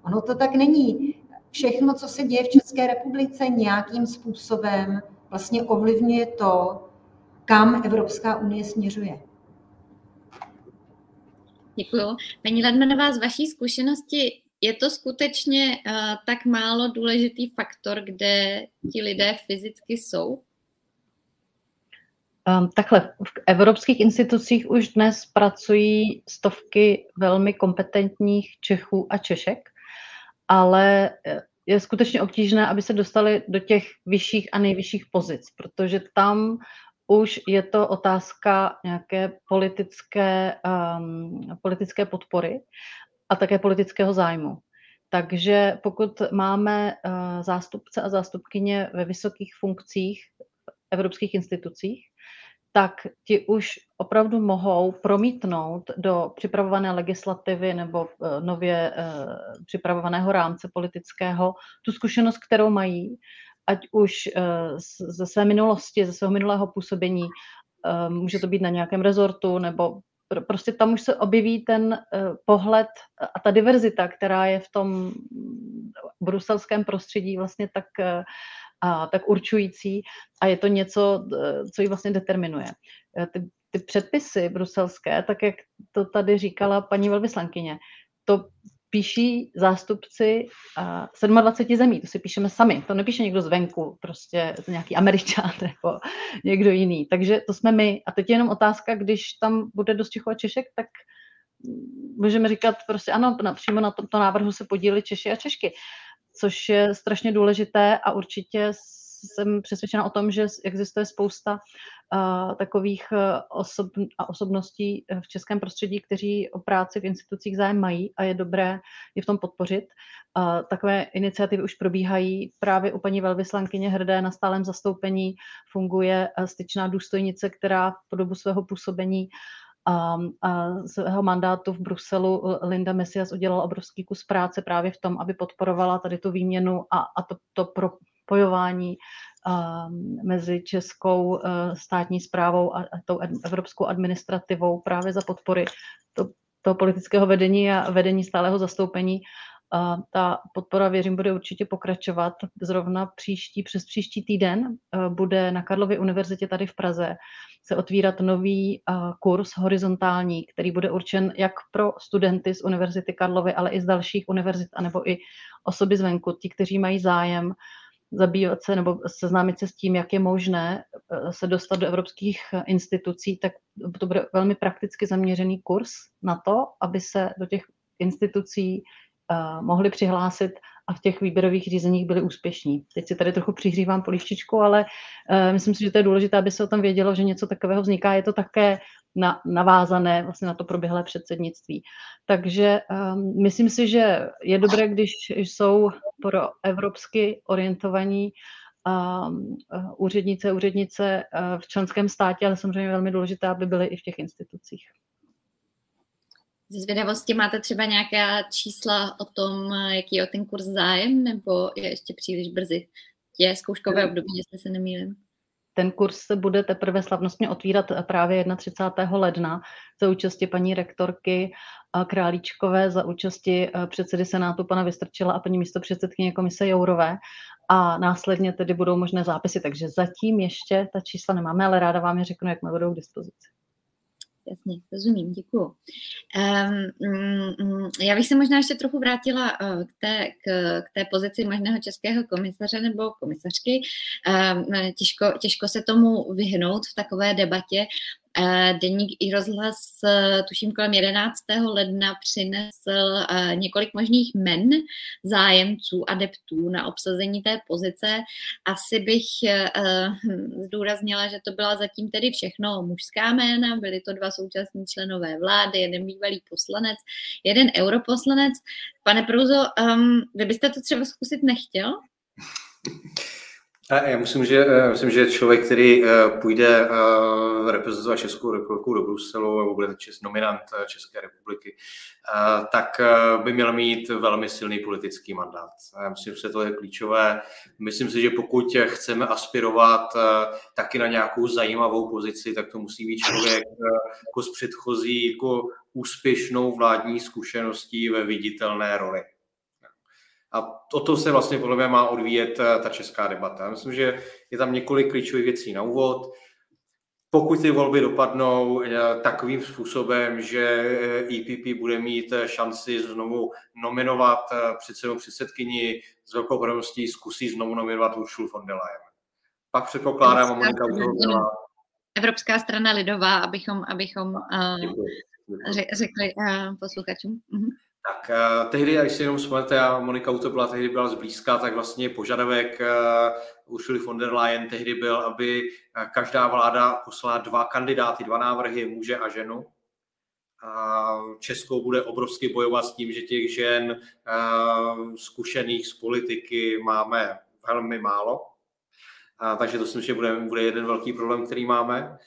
Ono to tak není. Všechno, co se děje v České republice, nějakým způsobem vlastně ovlivňuje to, kam Evropská unie směřuje. Děkuji. Paní Ledmanová, z vaší zkušenosti je to skutečně uh, tak málo důležitý faktor, kde ti lidé fyzicky jsou? Um, takhle, v evropských institucích už dnes pracují stovky velmi kompetentních Čechů a Češek, ale eh, je skutečně obtížné, aby se dostali do těch vyšších a nejvyšších pozic, protože tam už je to otázka nějaké politické, um, politické podpory a také politického zájmu. Takže pokud máme eh, zástupce a zástupkyně ve vysokých funkcích v evropských institucích, tak ti už opravdu mohou promítnout do připravované legislativy nebo eh, nově eh, připravovaného rámce politického tu zkušenost, kterou mají, ať už ze své minulosti, ze svého minulého působení, může to být na nějakém rezortu nebo prostě tam už se objeví ten uh, pohled a ta diverzita, která je v tom bruselském prostředí vlastně tak, uh, a, tak určující a je to něco, uh, co ji vlastně determinuje. Ty, ty předpisy bruselské, tak jak to tady říkala paní velvyslankyně, to píší zástupci uh, 27 zemí, to si píšeme sami, to nepíše někdo zvenku, prostě nějaký američan nebo někdo jiný, takže to jsme my. A teď je jenom otázka, když tam bude dost Čechů a Češek, tak můžeme říkat prostě ano, přímo na tomto návrhu se podílí Češi a Češky, což je strašně důležité a určitě jsem přesvědčena o tom, že existuje spousta uh, takových uh, osob, a osobností v českém prostředí, kteří o práci v institucích zájem mají a je dobré je v tom podpořit. Uh, takové iniciativy už probíhají právě u paní velvyslankyně Hrdé na stálem zastoupení funguje styčná důstojnice, která po dobu svého působení a, a svého mandátu v Bruselu Linda Messias udělala obrovský kus práce právě v tom, aby podporovala tady tu výměnu a, a to, to pro, spojování mezi českou uh, státní zprávou a, tou evropskou administrativou právě za podpory to, toho politického vedení a vedení stálého zastoupení. Ta podpora, věřím, bude určitě pokračovat. Zrovna příští, přes příští týden uh, bude na Karlově univerzitě tady v Praze se otvírat nový uh, kurz horizontální, který bude určen jak pro studenty z Univerzity Karlovy, ale i z dalších univerzit, anebo i osoby zvenku, ti, kteří mají zájem zabývat se nebo seznámit se s tím, jak je možné eh, se dostat do evropských eh, institucí, tak to bude velmi prakticky zaměřený kurz na to, aby se do těch institucí uh, mohli přihlásit a v těch výběrových řízeních byli úspěšní. Teď si tady trochu přihřívám polívčičku, ale uh, myslím si, že to je důležité, aby se o tom vědělo, že něco takového vzniká. Je to také na, navázané vlastně na to proběhlé předsednictví. Takže um, myslím si, že je dobré, když jsou pro evropsky orientovaní um, úřednice, úřednice uh, v členském státě, ale samozřejmě velmi důležité, aby byly i v těch institucích. Ze zvědavosti máte třeba nějaká čísla o tom, jaký je o ten kurz zájem, nebo je ještě příliš brzy? Je zkouškové období, jestli se nemýlím. Ten kurz se bude teprve slavnostně otvírat právě 31. ledna za účasti paní rektorky Králíčkové, za účasti eh, předsedy Senátu pana Vystrčila a paní místopředsedkyně komise Jourové a následně tedy budou možné zápisy, takže zatím ještě ta čísla nemáme, ale ráda vám je řeknu, jak budou k dispozici jasně, rozumím, děkuju. Um, já bych se možná ještě trochu vrátila uh, k té, k, k té pozici možného českého komisaře nebo komisařky. Um, těžko, těžko se tomu vyhnout v takové debatě, Eh, deník i rozhlas, eh, tuším kolem 11. ledna, přinesl eh, několik možných men zájemců, adeptů na obsazení té pozice. Asi bych zdůraznila, že to byla zatím tedy všechno mužská jména, byly to dva současní členové vlády, jeden bývalý poslanec, jeden europoslanec. Pane Prouzo, um, vy byste to třeba zkusit nechtěl? Já myslím, že, eh, myslím, že člověk, který eh, půjde eh, reprezentovat Českou republiku do Bruselu nebo bude čes, nominant České republiky, tak by měl mít velmi silný politický mandát. Já myslím, že to je klíčové. Myslím si, že pokud chceme aspirovat taky na nějakou zajímavou pozici, tak to musí být člověk jako s předchozí jako úspěšnou vládní zkušeností ve viditelné roli. A o to se vlastně podle mě má odvíjet eh, ta česká debata. Já myslím, že je tam několik klíčových věcí na úvod. Pokud ty volby dopadnou eh, takovým způsobem, že EPP eh, e bude mít šanci znovu nominovat předsedu předsedkyni, s velkou pravděpodobností zkusí znovu nominovat Ursula von der Leyen. Pak předpokládám, Monika byla... Evropská strana lidová, abychom, abychom uh, řekli uh, posluchačům. Uh-huh. Tak uh, tehdy, když si jenom vzpomenete, a Monika to byla tehdy byla zblízka, tak vlastně požadavek uh, Ursula von der Leyen tehdy byl, aby uh, každá vláda poslala dva kandidáty, dva návrhy, muže a ženu. A Českou bude obrovsky bojovat s tím, že těch žen uh, zkušených z politiky máme velmi málo. Takže to si myslím, že bude, bude jeden velký problém, který máme.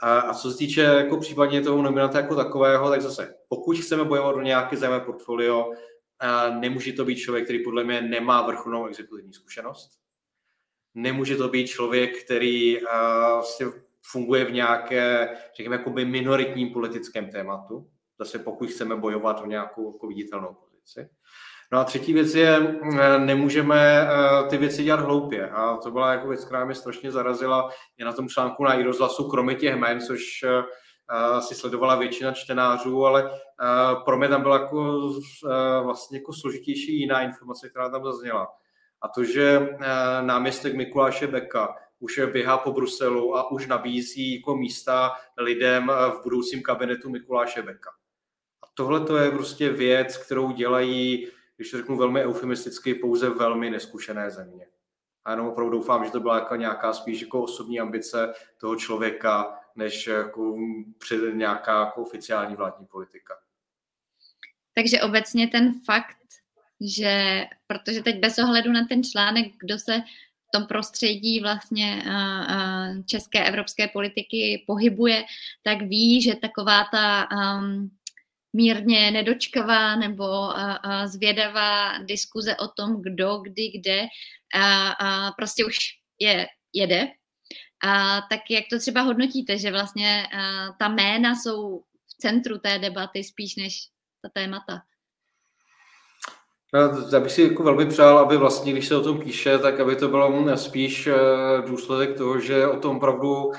A, a co se týče jako případně toho nominanta jako takového, tak zase, pokud chceme bojovat o nějaké zajímavé portfolio, a nemůže to být člověk, který podle mě nemá vrcholnou exekutivní zkušenost. Nemůže to být člověk, který vlastně funguje v nějaké, řekněme, jakoby minoritním politickém tématu. Zase pokud chceme bojovat o nějakou jako viditelnou pozici. No a třetí věc je, nemůžeme eh, ty věci dělat hloupě. A to byla jako věc, která mě strašně zarazila. Je na tom článku na rozhlasu, kromě těch jmén, což eh, si sledovala většina čtenářů, ale pro mě tam byla jako, vlastně jako složitější jiná informace, která tam zazněla. A to, že náměstek Mikuláše Beka už běhá po Bruselu a už nabízí jako místa lidem v budoucím kabinetu Mikuláše Beka. A tohle to je prostě věc, kterou dělají, když to řeknu velmi eufemisticky, pouze velmi neskušené země. A jenom opravdu doufám, že to byla jako nějaká spíš jako osobní ambice toho člověka, než jako před nějaká jako oficiální vládní politika. Takže obecně ten fakt, že, protože teď bez ohledu na ten článek, kdo se v tom prostředí vlastně české evropské politiky pohybuje, tak ví, že taková ta um, mírně nedočkavá nebo a, zvědavá diskuze o tom, kdo, kdy, kde, prostě už je, jede. A tak jak to třeba hodnotíte, že vlastně a, ta jména jsou v centru té debaty spíš než ta témata? No, já bych si jako velmi přál, aby vlastně, když se o tom píše, tak aby to bylo spíš eh, důsledek toho, že o tom opravdu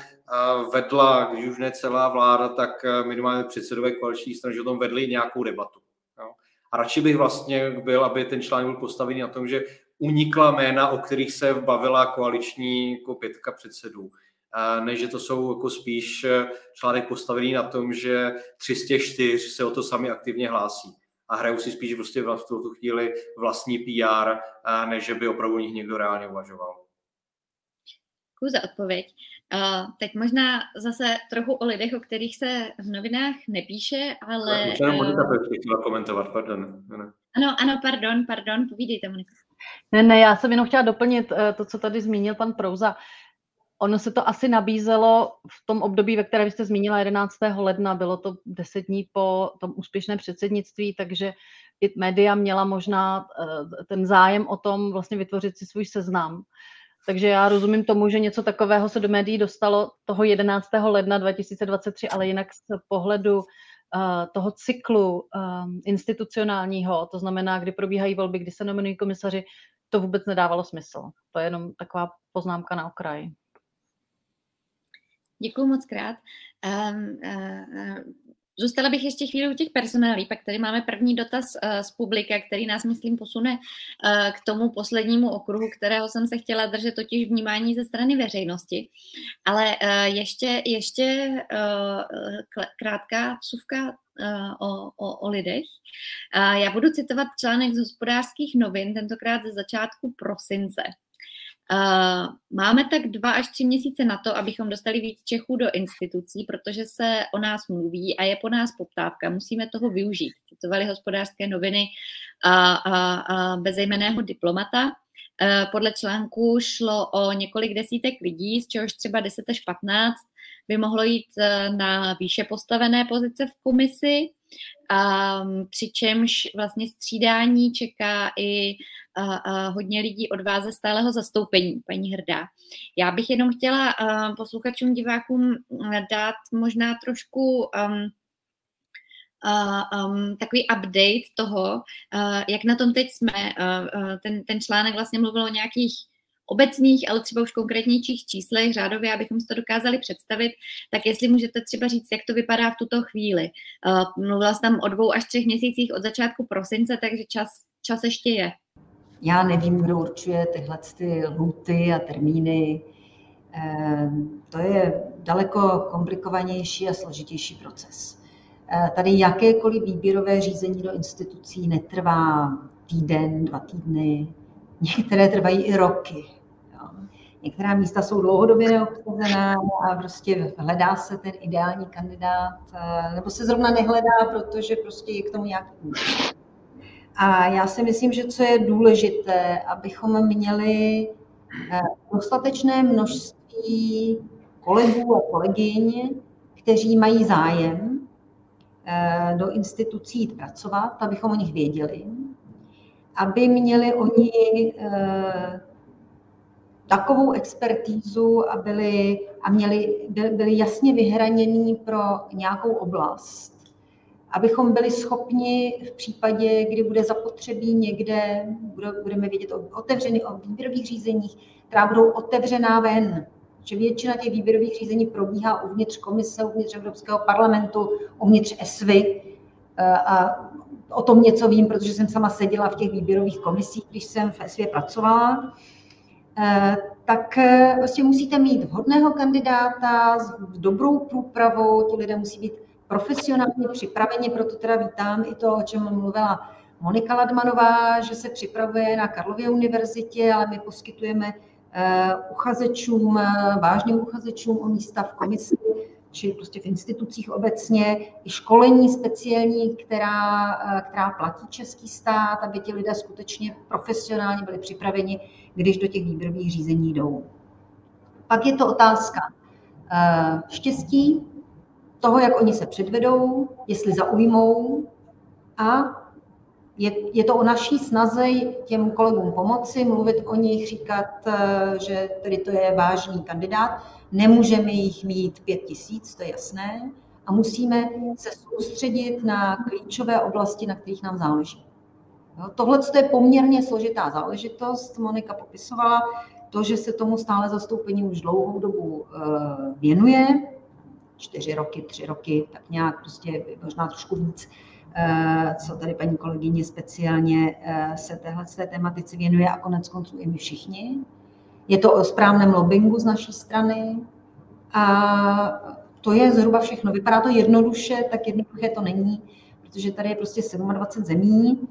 vedla, když už ne celá vláda, tak eh, minimálně předsedové koaliční strany, že o tom vedli nějakou debatu. A radši bych vlastně byl, aby ten článek byl postavený na tom, že unikla jména, o kterých se bavila koaliční jako pětka předsedů. Než že to jsou jako spíš eh, článek postavený na tom, že 304 se o to sami aktivně hlásí a hrajou si spíš prostě v tuto chvíli vlastní PR, než že by opravdu nich někdo reálně uvažoval. Děkuji za odpověď. Uh, teď možná zase trochu o lidech, o kterých se v novinách nepíše, ale... Možná Monika uh, chtěla komentovat, pardon. Ano, ano, pardon, pardon, povídejte, Monika. Ne, ne, já jsem jenom chtěla doplnit uh, to, co tady zmínil pan Prouza. Ono se to asi nabízelo v tom období, ve kterém jste zmínila 11. ledna, bylo to deset dní po tom úspěšném předsednictví, takže i média měla možná ten zájem o tom vlastně vytvořit si svůj seznam. Takže já rozumím tomu, že něco takového se do médií dostalo toho 11. ledna 2023, ale jinak z pohledu uh, toho cyklu um, institucionálního, to znamená, kdy probíhají volby, kdy se nominují komisaři, to vůbec nedávalo smysl. To je jenom taková poznámka na okraji. Děkuji moc krát. Um, uh, Zůstala bych ještě chvíli u těch personálí, pak tady máme první dotaz uh, z publika, který nás, myslím, posune uh, k tomu poslednímu okruhu, kterého jsem se chtěla držet, totiž vnímání ze strany veřejnosti. Ale uh, ještě, ještě krátká vsuvka o, o, o lidech. Já budu citovat článek z hospodářských novin, tentokrát ze začátku prosince. Uh, máme tak dva až tři měsíce na to, abychom dostali víc Čechů do institucí, protože se o nás mluví a je po nás poptávka. Musíme toho využít. Citovali hospodářské noviny a, a, a bezejmeného diplomata. Uh, podle článku šlo o několik desítek lidí, z čehož třeba 10 až 15 by mohlo jít uh, na výše postavené pozice v komisi, um, přičemž vlastně střídání čeká i a, a hodně lidí od vás ze stáleho zastoupení, paní Hrdá. Já bych jenom chtěla uh, posluchačům, divákům dát možná trošku um, Uh, um, takový update toho, uh, jak na tom teď jsme. Uh, uh, ten, ten článek vlastně mluvil o nějakých obecných, ale třeba už konkrétnějších číslech řádově, abychom si to dokázali představit, tak jestli můžete třeba říct, jak to vypadá v tuto chvíli. Uh, mluvila jsem tam o dvou až třech měsících od začátku prosince, takže čas, čas ještě je. Já nevím, kdo určuje tyhle ty luty a termíny. Ehm, to je daleko komplikovanější a složitější proces. Ehm, tady jakékoliv výběrové řízení do institucí netrvá týden, dva týdny, některé trvají i roky. Některá místa jsou dlouhodobě neobsazená a prostě hledá se ten ideální kandidát, ehm, nebo se zrovna nehledá, protože prostě je k tomu nějaký a já si myslím, že co je důležité, abychom měli eh, dostatečné množství kolegů a kolegyň, kteří mají zájem eh, do institucí jít pracovat, abychom o nich věděli, aby měli oni eh, takovou expertízu a byli, a měli, byli jasně vyhranění pro nějakou oblast abychom byli schopni v případě, kdy bude zapotřebí někde, budeme vědět o otevřených o výběrových řízeních, která budou otevřená ven, že většina těch výběrových řízení probíhá uvnitř komise, uvnitř Evropského parlamentu, uvnitř ESVY. A o tom něco vím, protože jsem sama seděla v těch výběrových komisích, když jsem v ESVě pracovala. Tak vlastně musíte mít vhodného kandidáta s dobrou průpravou, ti lidé musí být profesionálně připraveni, proto teda vítám i to, o čem mluvila Monika Ladmanová, že se připravuje na Karlově univerzitě, ale my poskytujeme eh, uchazečům, vážným uchazečům o místa v komisi, či prostě v institucích obecně, i školení speciální, která, eh, která platí český stát, aby ti lidé skutečně profesionálně byli připraveni, když do těch výběrových řízení jdou. Pak je to otázka eh, štěstí, toho, jak oni se předvedou, jestli zaujmou a je, je to o naší snaze těm kolegům pomoci, mluvit o nich, říkat, eh, že tedy to je vážný kandidát. Nemůžeme jich mít pět tisíc, to je jasné, a musíme se soustředit na klíčové oblasti, na kterých nám záleží. Tohle je poměrně složitá záležitost, Monika popisovala, to, že se tomu stále zastoupení už dlouhou dobu eh, věnuje, čtyři roky, tři roky, tak nějak prostě možná trošku víc, eh, co tady paní kolegyně speciálně eh, se téhle té tematice věnuje a konec konců i my všichni. Je to o správném lobbingu z naší strany a to je zhruba všechno. Vypadá to jednoduše, tak jednoduché to není, protože tady je prostě 27 zemí,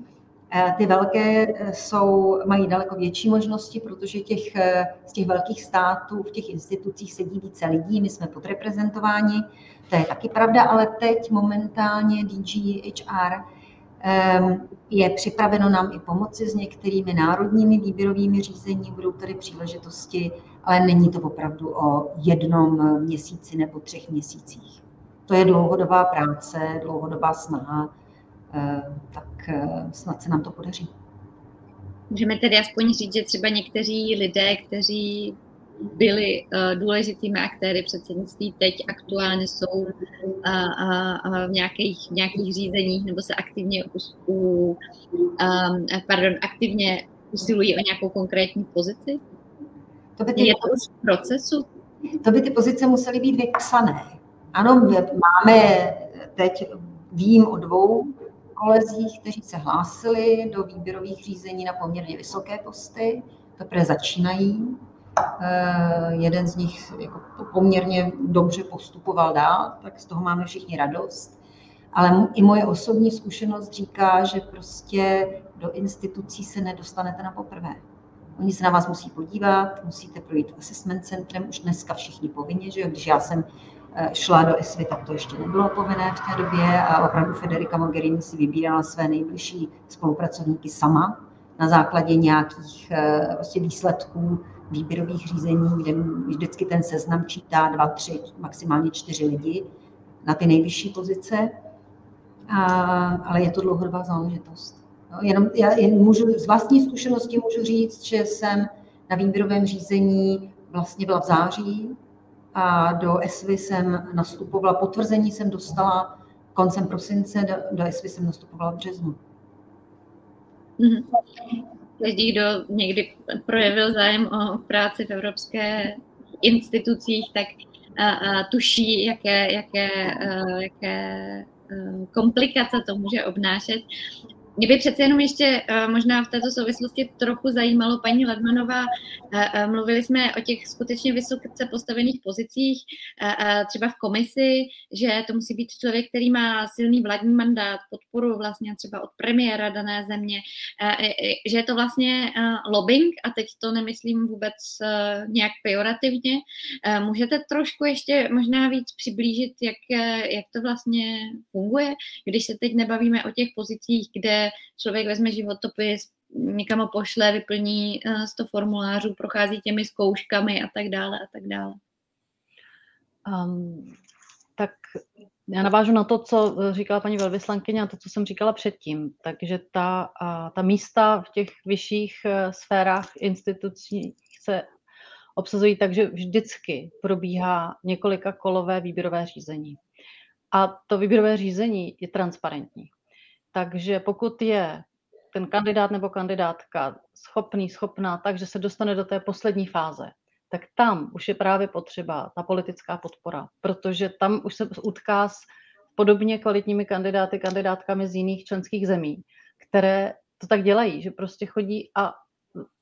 Eh, ty velké eh, jsou, mají daleko větší možnosti, protože těch, eh, z těch velkých států v těch institucích sedí více lidí, my jsme podreprezentováni, to je taky pravda, ale teď momentálně DG HR je připraveno nám i pomoci s některými národními výběrovými řízení, budou tady příležitosti, ale není to opravdu o jednom měsíci nebo třech měsících. To je dlouhodobá práce, dlouhodobá snaha, tak Eh, snad se nám to podaří. Můžeme tedy aspoň říct, že třeba někteří lidé, kteří byli uh, důležitými aktéry předsednictví, teď aktuálně jsou uh, uh, v nějakých, nějakých řízeních nebo se aktivně, u, um, pardon, aktivně usilují o nějakou konkrétní pozici? To by ty, Je to už v procesu? To by ty pozice musely být vypsané. Ano, máme teď, vím o dvou kolezích, kteří se hlásili do výběrových řízení na poměrně vysoké posty, teprve začínají. Eh, jeden z nich jako poměrně dobře postupoval dál, tak z toho máme všichni radost. Ale i moje osobní zkušenost říká, že prostě do institucí se nedostanete na poprvé. Oni se na vás musí podívat, musíte projít assessment centrem, už dneska všichni povinně, že když já jsem Eh, šla do ESVY, tak to ještě nebylo povinné v té době a opravdu Federica Mogherini si vybírala své nejbližší spolupracovníky sama na základě nějakých vlastně výsledků výběrových řízení, kde vždycky ten seznam čítá dva, tři, maximálně čtyři lidi na ty nejvyšší pozice, a, ale je to dlouhodobá záležitost. No, jenom já jen můžu, z vlastní zkušenosti můžu říct, že jsem na výběrovém řízení vlastně byla v září a do ESVY jsem nastupovala, potvrzení jsem dostala koncem prosince, do, do ESVY jsem nastupovala v březnu. Mm-hmm. Každý, kdo někdy projevil zájem o práci v evropské institucích, tak tuší, jaké, jaké, jaké komplikace to může obnášet. Mě by přece jenom ještě uh, možná v této souvislosti trochu zajímalo paní Ladmanová. Uh, uh, mluvili jsme o těch skutečně vysoce postavených pozicích, třeba v komisi, že to musí být člověk, který má silný vládní mandát, podporu vlastně třeba od premiéra dané země, že je to vlastně lobbying a teď to nemyslím vůbec nějak pejorativně. Můžete trošku ještě možná víc přiblížit, jak, jak to vlastně funguje, když se teď nebavíme o těch pozicích, kde člověk vezme životopis, někam ho pošle, vyplní 100 eh, formulářů, prochází těmi zkouškami a tak dále a tak dále. Um, tak já navážu na to, co říkala paní velvyslankyně a to, co jsem říkala předtím. Takže ta, ta místa v těch vyšších eh, sférách institucí se obsazují tak, že vždycky probíhá několika kolové výběrové řízení. A to výběrové řízení je transparentní. Takže pokud je ten kandidát nebo kandidátka schopný, schopná, takže se dostane do té poslední fáze, tak tam už je právě potřeba ta politická podpora, protože tam už se utká s podobně kvalitními kandidáty, kandidátkami z jiných členských zemí, které to tak dělají, že prostě chodí a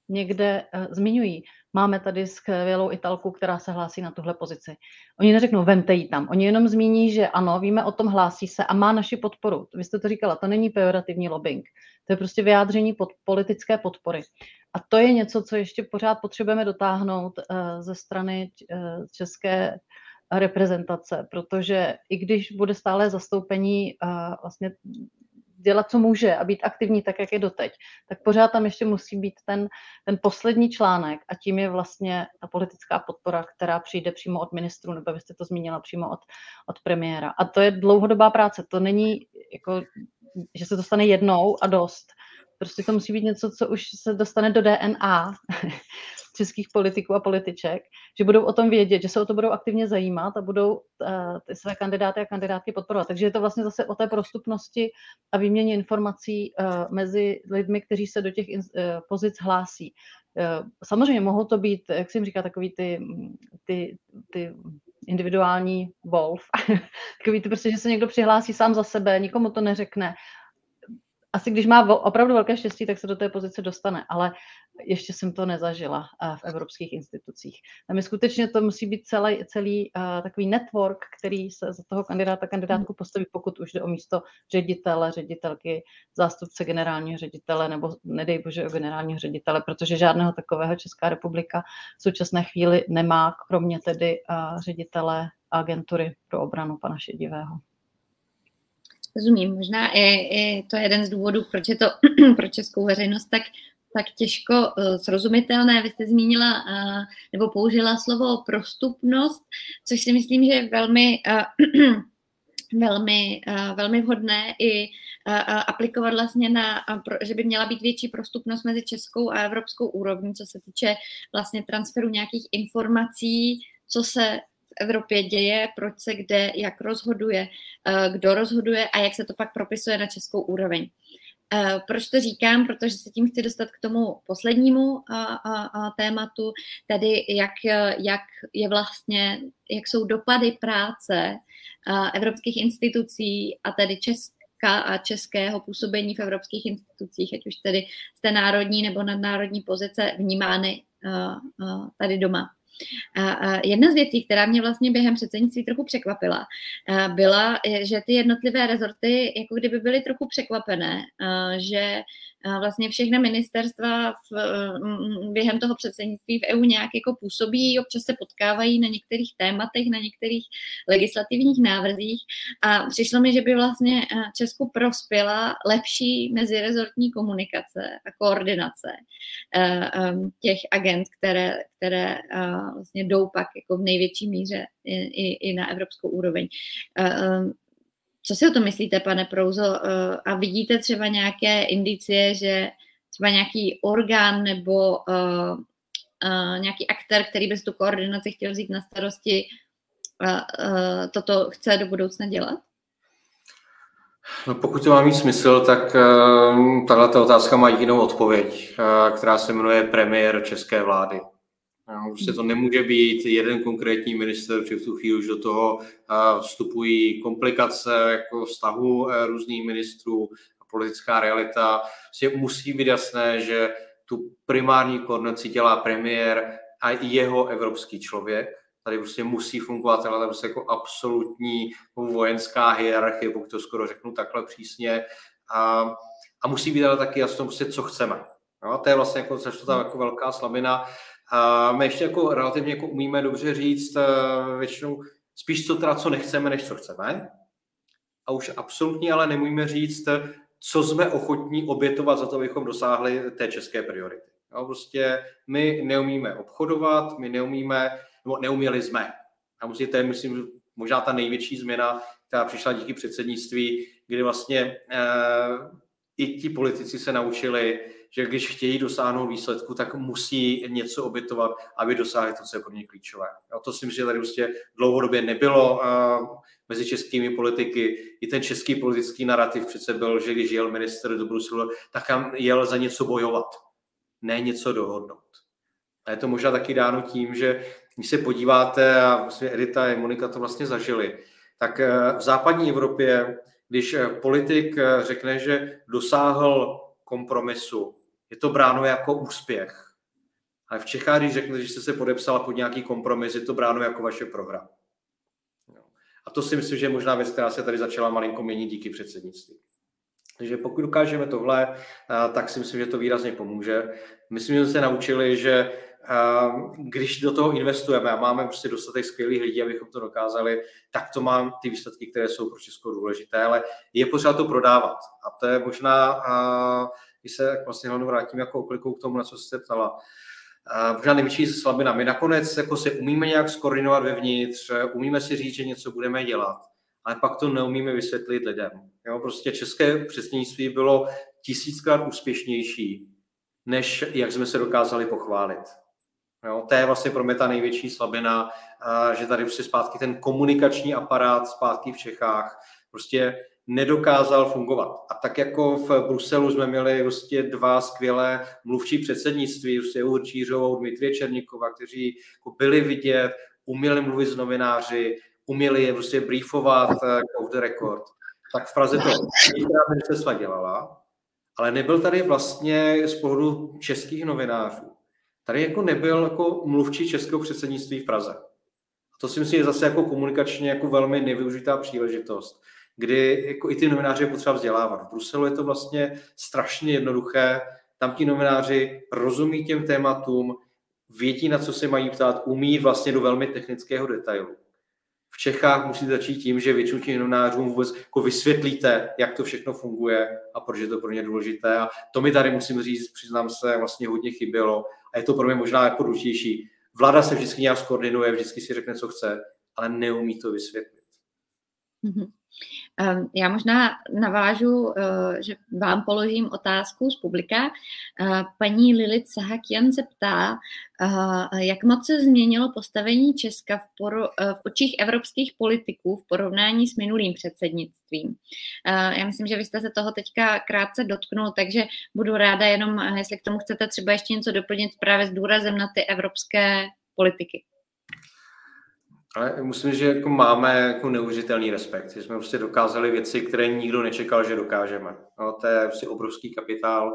někde uh, zmiňují, máme tady skvělou Italku, která se hlásí na tuhle pozici. Oni neřeknou, vemte ji tam. Oni jenom zmíní, že ano, víme o tom, hlásí se a má naši podporu. Vy jste to říkala, to není pejorativní lobbying. To je prostě vyjádření pod, politické podpory. A to je něco, co ještě pořád potřebujeme dotáhnout uh, ze strany uh, české reprezentace, protože i když bude stále zastoupení uh, vlastně dělat, co může a být aktivní tak, jak je doteď, tak pořád tam ještě musí být ten, ten poslední článek a tím je vlastně ta politická podpora, která přijde přímo od ministru, nebo byste to zmínila přímo od, od premiéra. A to je dlouhodobá práce, to není jako, že se to stane jednou a dost. Prostě to musí být něco, co už se dostane do DNA českých politiků a političek, že budou o tom vědět, že se o to budou aktivně zajímat a budou uh, ty své kandidáty a kandidátky podporovat. Takže je to vlastně zase o té prostupnosti a výměně informací uh, mezi lidmi, kteří se do těch uh, pozic hlásí. Samozřejmě mohou to být, jak jsem říká, takový ty, ty, ty individuální wolf, takový ty prostě, že se někdo přihlásí sám za sebe, nikomu to neřekne asi když má opravdu velké štěstí, tak se do té pozice dostane, ale ještě jsem to nezažila eh, v evropských institucích. Tam je skutečně to musí být celý, celý uh, takový network, který se za toho kandidáta, kandidátku hmm. postaví, pokud už jde o místo ředitele, ředitelky, zástupce generálního ředitele nebo nedej bože o generálního ředitele, protože žádného takového Česká republika v současné chvíli nemá, kromě tedy uh, ředitele agentury pro obranu pana Šedivého. Rozumím, možná je, je to jeden z důvodů, proč je to pro českou veřejnost tak, tak těžko uh, srozumitelné. Vy jste zmínila uh, nebo použila slovo prostupnost, což si myslím, že je velmi, uh, velmi, velmi vhodné i aplikovat vlastně na, že by měla být větší prostupnost mezi českou a evropskou úrovní, co se týče vlastně transferu nějakých informací, co se Evropě děje, proč se kde, jak rozhoduje, eh, kdo rozhoduje a jak se to pak propisuje na českou úroveň. Eh, proč to říkám? Protože se tím chci dostat k tomu poslednímu eh, tématu, tedy jak, jak je vlastně, jak jsou dopady práce evropských institucí a tedy česká a českého působení v evropských institucích, ať už tedy z té národní nebo nadnárodní pozice vnímány tady doma. A jedna z věcí, která mě vlastně během předsednictví trochu překvapila, byla, že ty jednotlivé rezorty jako kdyby byly trochu překvapené, že vlastně všechna ministerstva v, během toho předsednictví v EU nějak jako působí, občas se potkávají na některých tématech, na některých legislativních návrzích a přišlo mi, že by vlastně Česku prospěla lepší mezirezortní komunikace a koordinace těch agent, které, které vlastně jdou pak jako v největší míře i, i, i na evropskou úroveň. Co si o tom myslíte, pane Prouzo? Eh, a vidíte třeba nějaké indicie, že třeba nějaký orgán nebo uh, uh, nějaký aktér, který by tu koordinaci chtěl vzít na starosti, toto chce do budoucna dělat? No, pokud to má mít smysl, tak tahle otázka má jinou odpověď, která se jmenuje premiér české vlády. Prostě to nemůže být jeden konkrétní minister, protože v tu chvíli už do toho vstupují komplikace jako vztahu e, různých ministrů a politická realita. Prostě musí být jasné, že tu primární koordinaci dělá premiér a jeho evropský člověk. Tady prostě musí fungovat ale prostě jako absolutní vojenská hierarchie, pokud to skoro řeknu takhle přísně. A, a musí být ale taky jasno, prostě, co chceme. No, to je vlastně jako, to tam jako velká slabina. A my ještě jako relativně jako umíme dobře říct uh, většinou spíš co teda, co nechceme, než co chceme. A už absolutně ale nemůžeme říct, co jsme ochotní obětovat za to, abychom dosáhli té české priority. No, prostě my neumíme obchodovat, my neumíme, nebo neuměli jsme. A prostě to je, myslím, možná ta největší změna, která přišla díky předsednictví, kdy vlastně uh, i ti politici se naučili, že když chtějí dosáhnout výsledku, tak musí něco obětovat, aby dosáhli to, co je pro ně klíčové. A to si myslím, že tady prostě dlouhodobě nebylo mezi českými politiky. I ten český politický narrativ přece byl, že když jel minister do Bruselu, tak tam jel za něco bojovat, ne něco dohodnout. A je to možná taky dáno tím, že když se podíváte, a vlastně Edita a Monika to vlastně zažili, tak v západní Evropě, když politik řekne, že dosáhl kompromisu, je to bráno jako úspěch. Ale v Čechách, když řekne, že jste se podepsala pod nějaký kompromis, je to bráno jako vaše prohra. A to si myslím, že je možná věc, která se tady začala malinko měnit díky předsednictví. Takže pokud dokážeme tohle, tak si myslím, že to výrazně pomůže. Myslím, že jsme se naučili, že když do toho investujeme a máme prostě dostatek skvělých lidí, abychom to dokázali, tak to mám ty výsledky, které jsou pro Česko důležité, ale je potřeba to prodávat. A to je možná, když se vlastně hlavně vrátím jako oklikou k tomu, na co jste ptala, možná největší slabina. My nakonec jako se umíme nějak skoordinovat vevnitř, umíme si říct, že něco budeme dělat, ale pak to neumíme vysvětlit lidem. Jo, prostě české předsednictví bylo tisíckrát úspěšnější, než jak jsme se dokázali pochválit. Jo, to je vlastně pro mě ta největší slabina, že tady prostě zpátky ten komunikační aparát zpátky v Čechách prostě nedokázal fungovat. A tak jako v Bruselu jsme měli prostě dva skvělé mluvčí předsednictví, prostě Evu Čířovou, Dmitrie Černíkova, kteří jako byli vidět, uměli mluvit s novináři, uměli je prostě briefovat uh, off the record. Tak v Praze to ministerstva dělala, ale nebyl tady vlastně z pohledu českých novinářů. Tady jako nebyl jako mluvčí českého předsednictví v Praze. A to si myslím, je zase jako komunikačně jako velmi nevyužitá příležitost kdy jako i ty novináři je potřeba vzdělávat. V Bruselu je to vlastně strašně jednoduché, tam ti novináři rozumí těm tématům, vědí, na co se mají ptát, umí vlastně do velmi technického detailu. V Čechách musíte začít tím, že většinu těch novinářům vůbec jako vysvětlíte, jak to všechno funguje a proč je to pro ně důležité. A to mi tady musím říct, přiznám se, vlastně hodně chybělo a je to pro mě možná jako důležitější. Vláda se vždycky nějak skoordinuje, vždycky si řekne, co chce, ale neumí to vysvětlit. Mm-hmm. Ehm, já možná navážu, eh, že vám položím otázku z publika. Eh, paní Lilit Sahakian se ptá, eh, jak moc se změnilo postavení Česka v, poro, v očích evropských politiků v porovnání s minulým předsednictvím. Já myslím, že vy jste se toho teďka krátce dotknul, takže budu ráda jenom, jestli k tomu chcete třeba ještě něco doplnit právě s důrazem na ty evropské politiky. Ale musím že jako máme jako neuvěřitelný respekt, že jsme prostě dokázali věci, které nikdo nečekal, že dokážeme. No, to je prostě obrovský kapitál.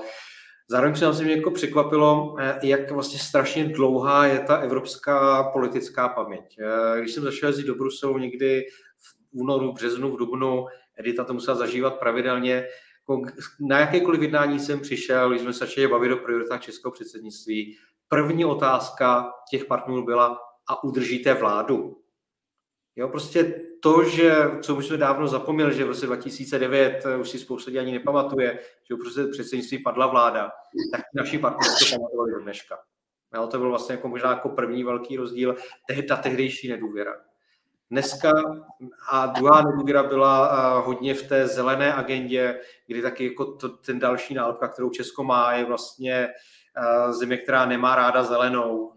Zároveň se nás mě jako překvapilo, eh, jak vlastně strašně dlouhá je ta evropská politická paměť. Eh, když jsem začal jezdit do Bruselu někdy v únoru, březnu, v dubnu, Edita to musela zažívat pravidelně, jako na jakékoliv jednání jsem přišel, když jsme se začali bavit o prioritách českého předsednictví, první otázka těch partnerů byla, a udržíte vládu? Jo, prostě to, že, co už jsme dávno zapomněli, že v roce 2009 eh, už si spousta lidí ani nepamatuje, že prostě předsednictví padla vláda, tak naši partneři to pamatovali do dneška. Jo, to byl vlastně jako možná jako první velký rozdíl, tehdy ta tehdejší nedůvěra. Dneska a druhá nedůvěra byla uh, hodně v té zelené agendě, kdy taky jako to, ten další nálepka, kterou Česko má, je vlastně uh, země, která nemá ráda zelenou,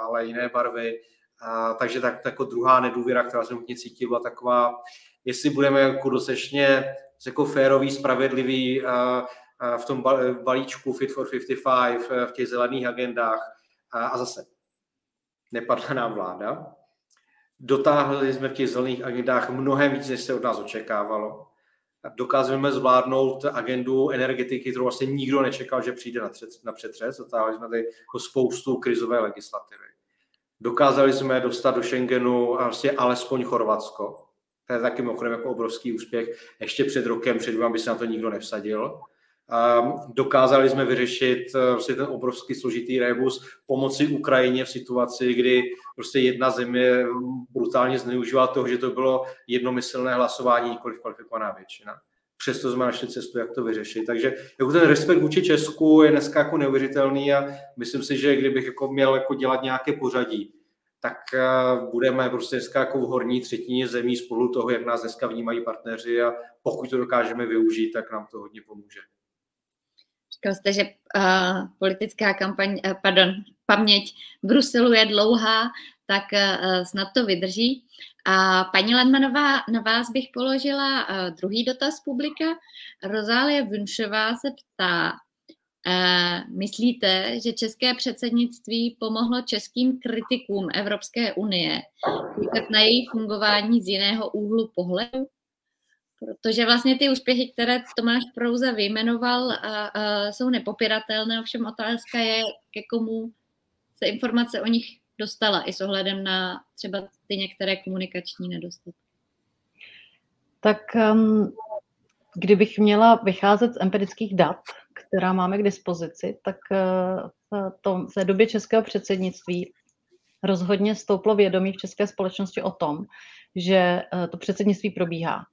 ale jiné barvy a, takže tak, jako druhá nedůvěra, která jsem hodně cítil, byla taková, jestli budeme jako dostatečně jako férový, spravedlivý a, a v tom balíčku Fit for 55, v těch zelených agendách. A, a zase, nepadla nám vláda. Dotáhli jsme v těch zelených agendách mnohem víc, než se od nás očekávalo. Dokázujeme zvládnout agendu energetiky, kterou vlastně nikdo nečekal, že přijde na, třec, na přetřes. Dotáhli jsme tady jako spoustu krizové legislativy. Dokázali jsme dostat do Schengenu vlastně alespoň Chorvatsko. To je taky mimochodem jako obrovský úspěch. Ještě před rokem, před dvěma by se na to nikdo nevsadil. Dokázali jsme vyřešit eh, vlastně ten obrovský složitý rebus pomoci Ukrajině v situaci, kdy prostě jedna země brutálně zneužívala toho, že to bylo jednomyslné hlasování, nikoli kvalifikovaná většina. Přesto jsme našli cestu, jak to vyřešit. Takže jako ten respekt vůči Česku je dneska jako neuvěřitelný a myslím si, že kdybych jako měl jako dělat nějaké pořadí, tak eh, budeme prostě dneska jako v horní třetině zemí spolu toho, jak nás dneska vnímají partneři a pokud to dokážeme využít, tak nám to hodně pomůže. Říkal jste, že uh, politická kampaň, uh, pardon, paměť Bruselu je dlouhá, tak uh, snad to vydrží. A paní Ledmanová, na vás bych položila uh, druhý dotaz publika. Rozálie Vinšová se ptá, Myslíte, že české předsednictví pomohlo českým kritikům Evropské unie na její fungování z jiného úhlu pohledu? Protože vlastně ty úspěchy, které Tomáš Prouza vyjmenoval, a, jsou nepopiratelné, ovšem otázka je, ke komu se informace o nich dostala i s ohledem na třeba ty některé komunikační nedostatky. Tak um, kdybych měla vycházet z empirických dat, která máme k dispozici, tak to, v té době českého předsednictví rozhodně stouplo vědomí v české společnosti o tom, že uh, to předsednictví probíhá.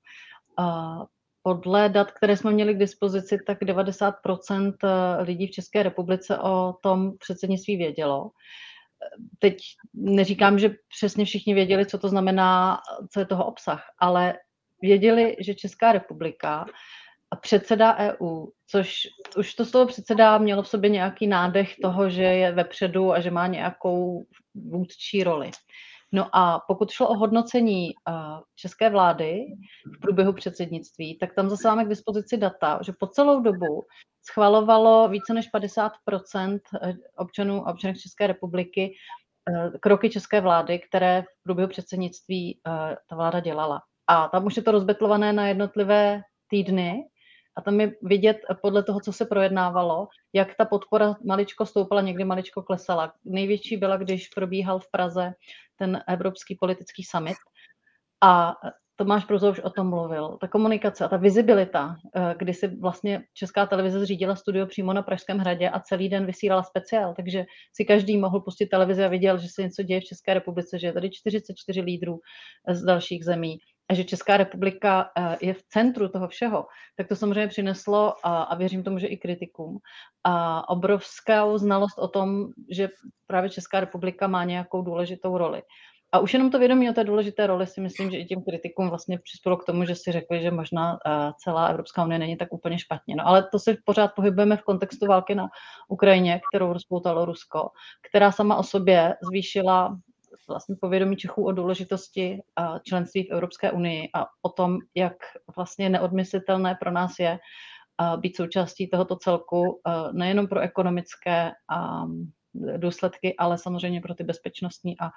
Podle dat, které jsme měli k dispozici, tak 90% eh, lidí v České republice o tom předsednictví vědělo. Teď neříkám, že přesně všichni věděli, co to znamená, co je toho obsah, ale věděli, že Česká republika předseda EU, což už to slovo předseda mělo v sobě nějaký nádech toho, že je vepředu a že má nějakou vůdčí roli. No a pokud šlo o hodnocení české vlády v průběhu předsednictví, tak tam zase máme k dispozici data, že po celou dobu schvalovalo více než 50 eh, občanů a občanek České republiky eh, kroky české vlády, které v průběhu předsednictví eh, ta vláda dělala. A tam už je to rozbetlované na jednotlivé týdny a tam je vidět podle toho, co se projednávalo, jak ta podpora maličko stoupala, někdy maličko klesala. Největší byla, když probíhal v Praze ten Evropský politický summit. A Tomáš Prozo už o tom mluvil. Ta komunikace a ta vizibilita, eh, kdy si vlastně Česká televize zřídila studio přímo na Pražském hradě a celý den vysílala speciál, takže si každý mohl pustit televizi a viděl, že se něco děje v České republice, že je tady 44 lídrů z dalších zemí a že Česká republika eh, je v centru toho všeho, tak to samozřejmě přineslo, a, a věřím tomu, že i kritikům, a obrovskou znalost o tom, že právě Česká republika má nějakou důležitou roli. A už jenom to vědomí o té důležité roli si myslím, že i těm kritikům vlastně přispělo k tomu, že si řekli, že možná eh, celá Evropská unie není tak úplně špatně. No ale to se pořád pohybujeme v kontextu války na Ukrajině, kterou rozpoutalo Rusko, která sama o sobě zvýšila vlastně povědomí Čechů o důležitosti členství v Evropské unii a o tom, jak vlastně neodmyslitelné pro nás je být součástí tohoto celku nejenom pro ekonomické důsledky, ale samozřejmě pro ty bezpečnostní a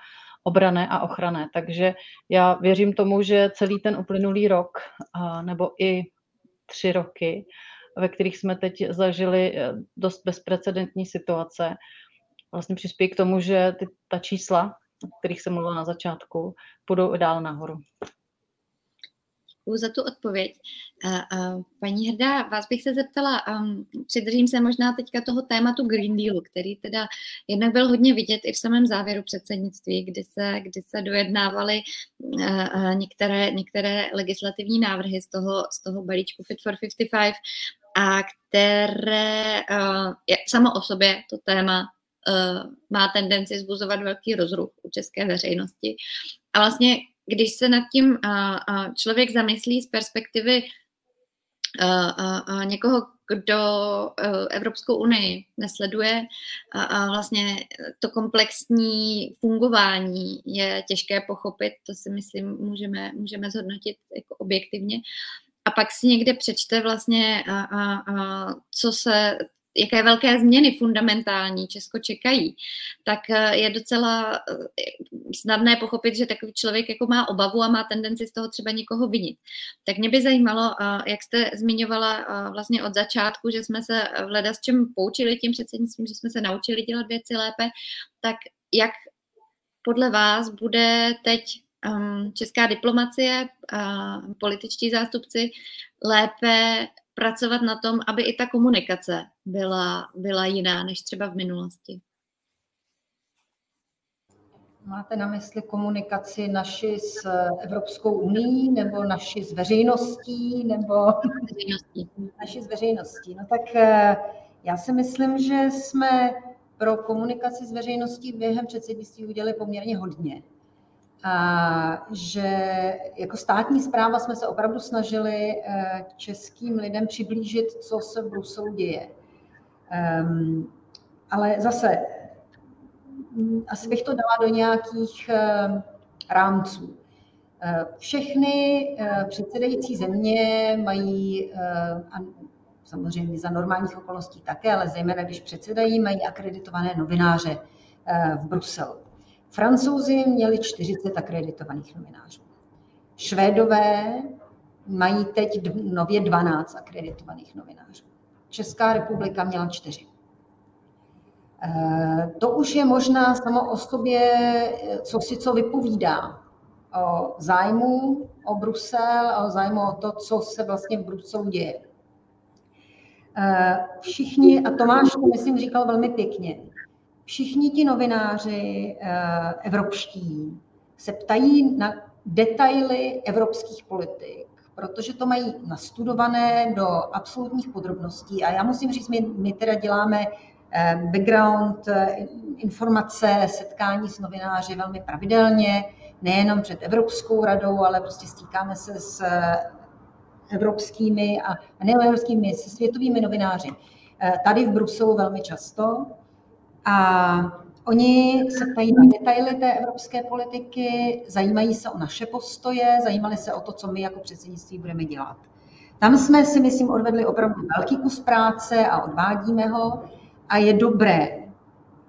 obrané a ochranné. Takže já věřím tomu, že celý ten uplynulý rok nebo i tři roky, ve kterých jsme teď zažili e, dost bezprecedentní situace, vlastně přispějí k tomu, že ty, ta čísla o kterých jsem mluvila na začátku, půjdou dál nahoru. Děkuji za tu odpověď. Paní Hrdá, vás bych se zeptala, přidržím se možná teďka toho tématu Green Dealu, který teda jednak byl hodně vidět i v samém závěru předsednictví, kdy se, kdy se dojednávaly některé, některé legislativní návrhy z toho, z toho balíčku Fit for 55 a které samo o sobě to téma má tendenci zbuzovat velký rozruch u české veřejnosti. A vlastně, když se nad tím člověk zamyslí z perspektivy někoho, kdo uh, Evropskou unii nesleduje a vlastně to komplexní fungování je těžké pochopit, to si myslím můžeme, můžeme zhodnotit jako objektivně. A pak si někde přečte vlastně, a, a, a, co se jaké velké změny fundamentální Česko čekají, tak eh, je docela eh, snadné pochopit, že takový člověk jako má obavu a má tendenci z toho třeba někoho vinit. Tak mě by zajímalo, eh, jak jste zmiňovala vlastně od začátku, že jsme se v s čem poučili tím předsednictvím, že jsme se naučili dělat věci lépe, tak jak podle vás bude teď um, česká diplomacie, političtí zástupci lépe pracovat na tom, aby i ta komunikace byla, byla jiná než třeba v minulosti. Máte na mysli komunikaci naši s Evropskou unii nebo naši s veřejností nebo veřejností. naši s veřejností. No tak eh, já si myslím, že jsme pro komunikaci s veřejností během předsednictví udělali poměrně hodně že jako státní zpráva jsme se opravdu snažili eh, českým lidem přiblížit, co se v Bruselu děje. Um, ale zase, mm, asi bych to dala do nějakých uh, rámců. Uh, všechny předsedající země mají, uh, samozřejmě za normálních okolností také, ale zejména když předsedají, mají akreditované novináře v Bruselu. Francouzi měli 40 akreditovaných novinářů. Švédové mají teď nově 12 akreditovaných novinářů. Česká republika měla čtyři. Eh, to už je možná samo o sobě, co si co vypovídá o zájmu o Brusel a o zájmu o to, co se vlastně v Bruselu děje. Eh, všichni, a Tomáš to myslím říkal velmi pěkně, všichni ti novináři eh, evropští se ptají na detaily evropských politik, protože to mají nastudované do absolutních podrobností. A já musím říct, my, my teda děláme eh, background, eh, informace, setkání s novináři velmi pravidelně, nejenom před Evropskou radou, ale prostě stýkáme se s evropskými a nejen evropskými, se světovými novináři. Tady v Bruselu velmi často. A oni se ptají na detaily té evropské politiky, zajímají se o naše postoje, zajímali se o to, co my jako předsednictví budeme dělat. Tam jsme si, myslím, odvedli opravdu velký kus práce a odvádíme ho. A je dobré,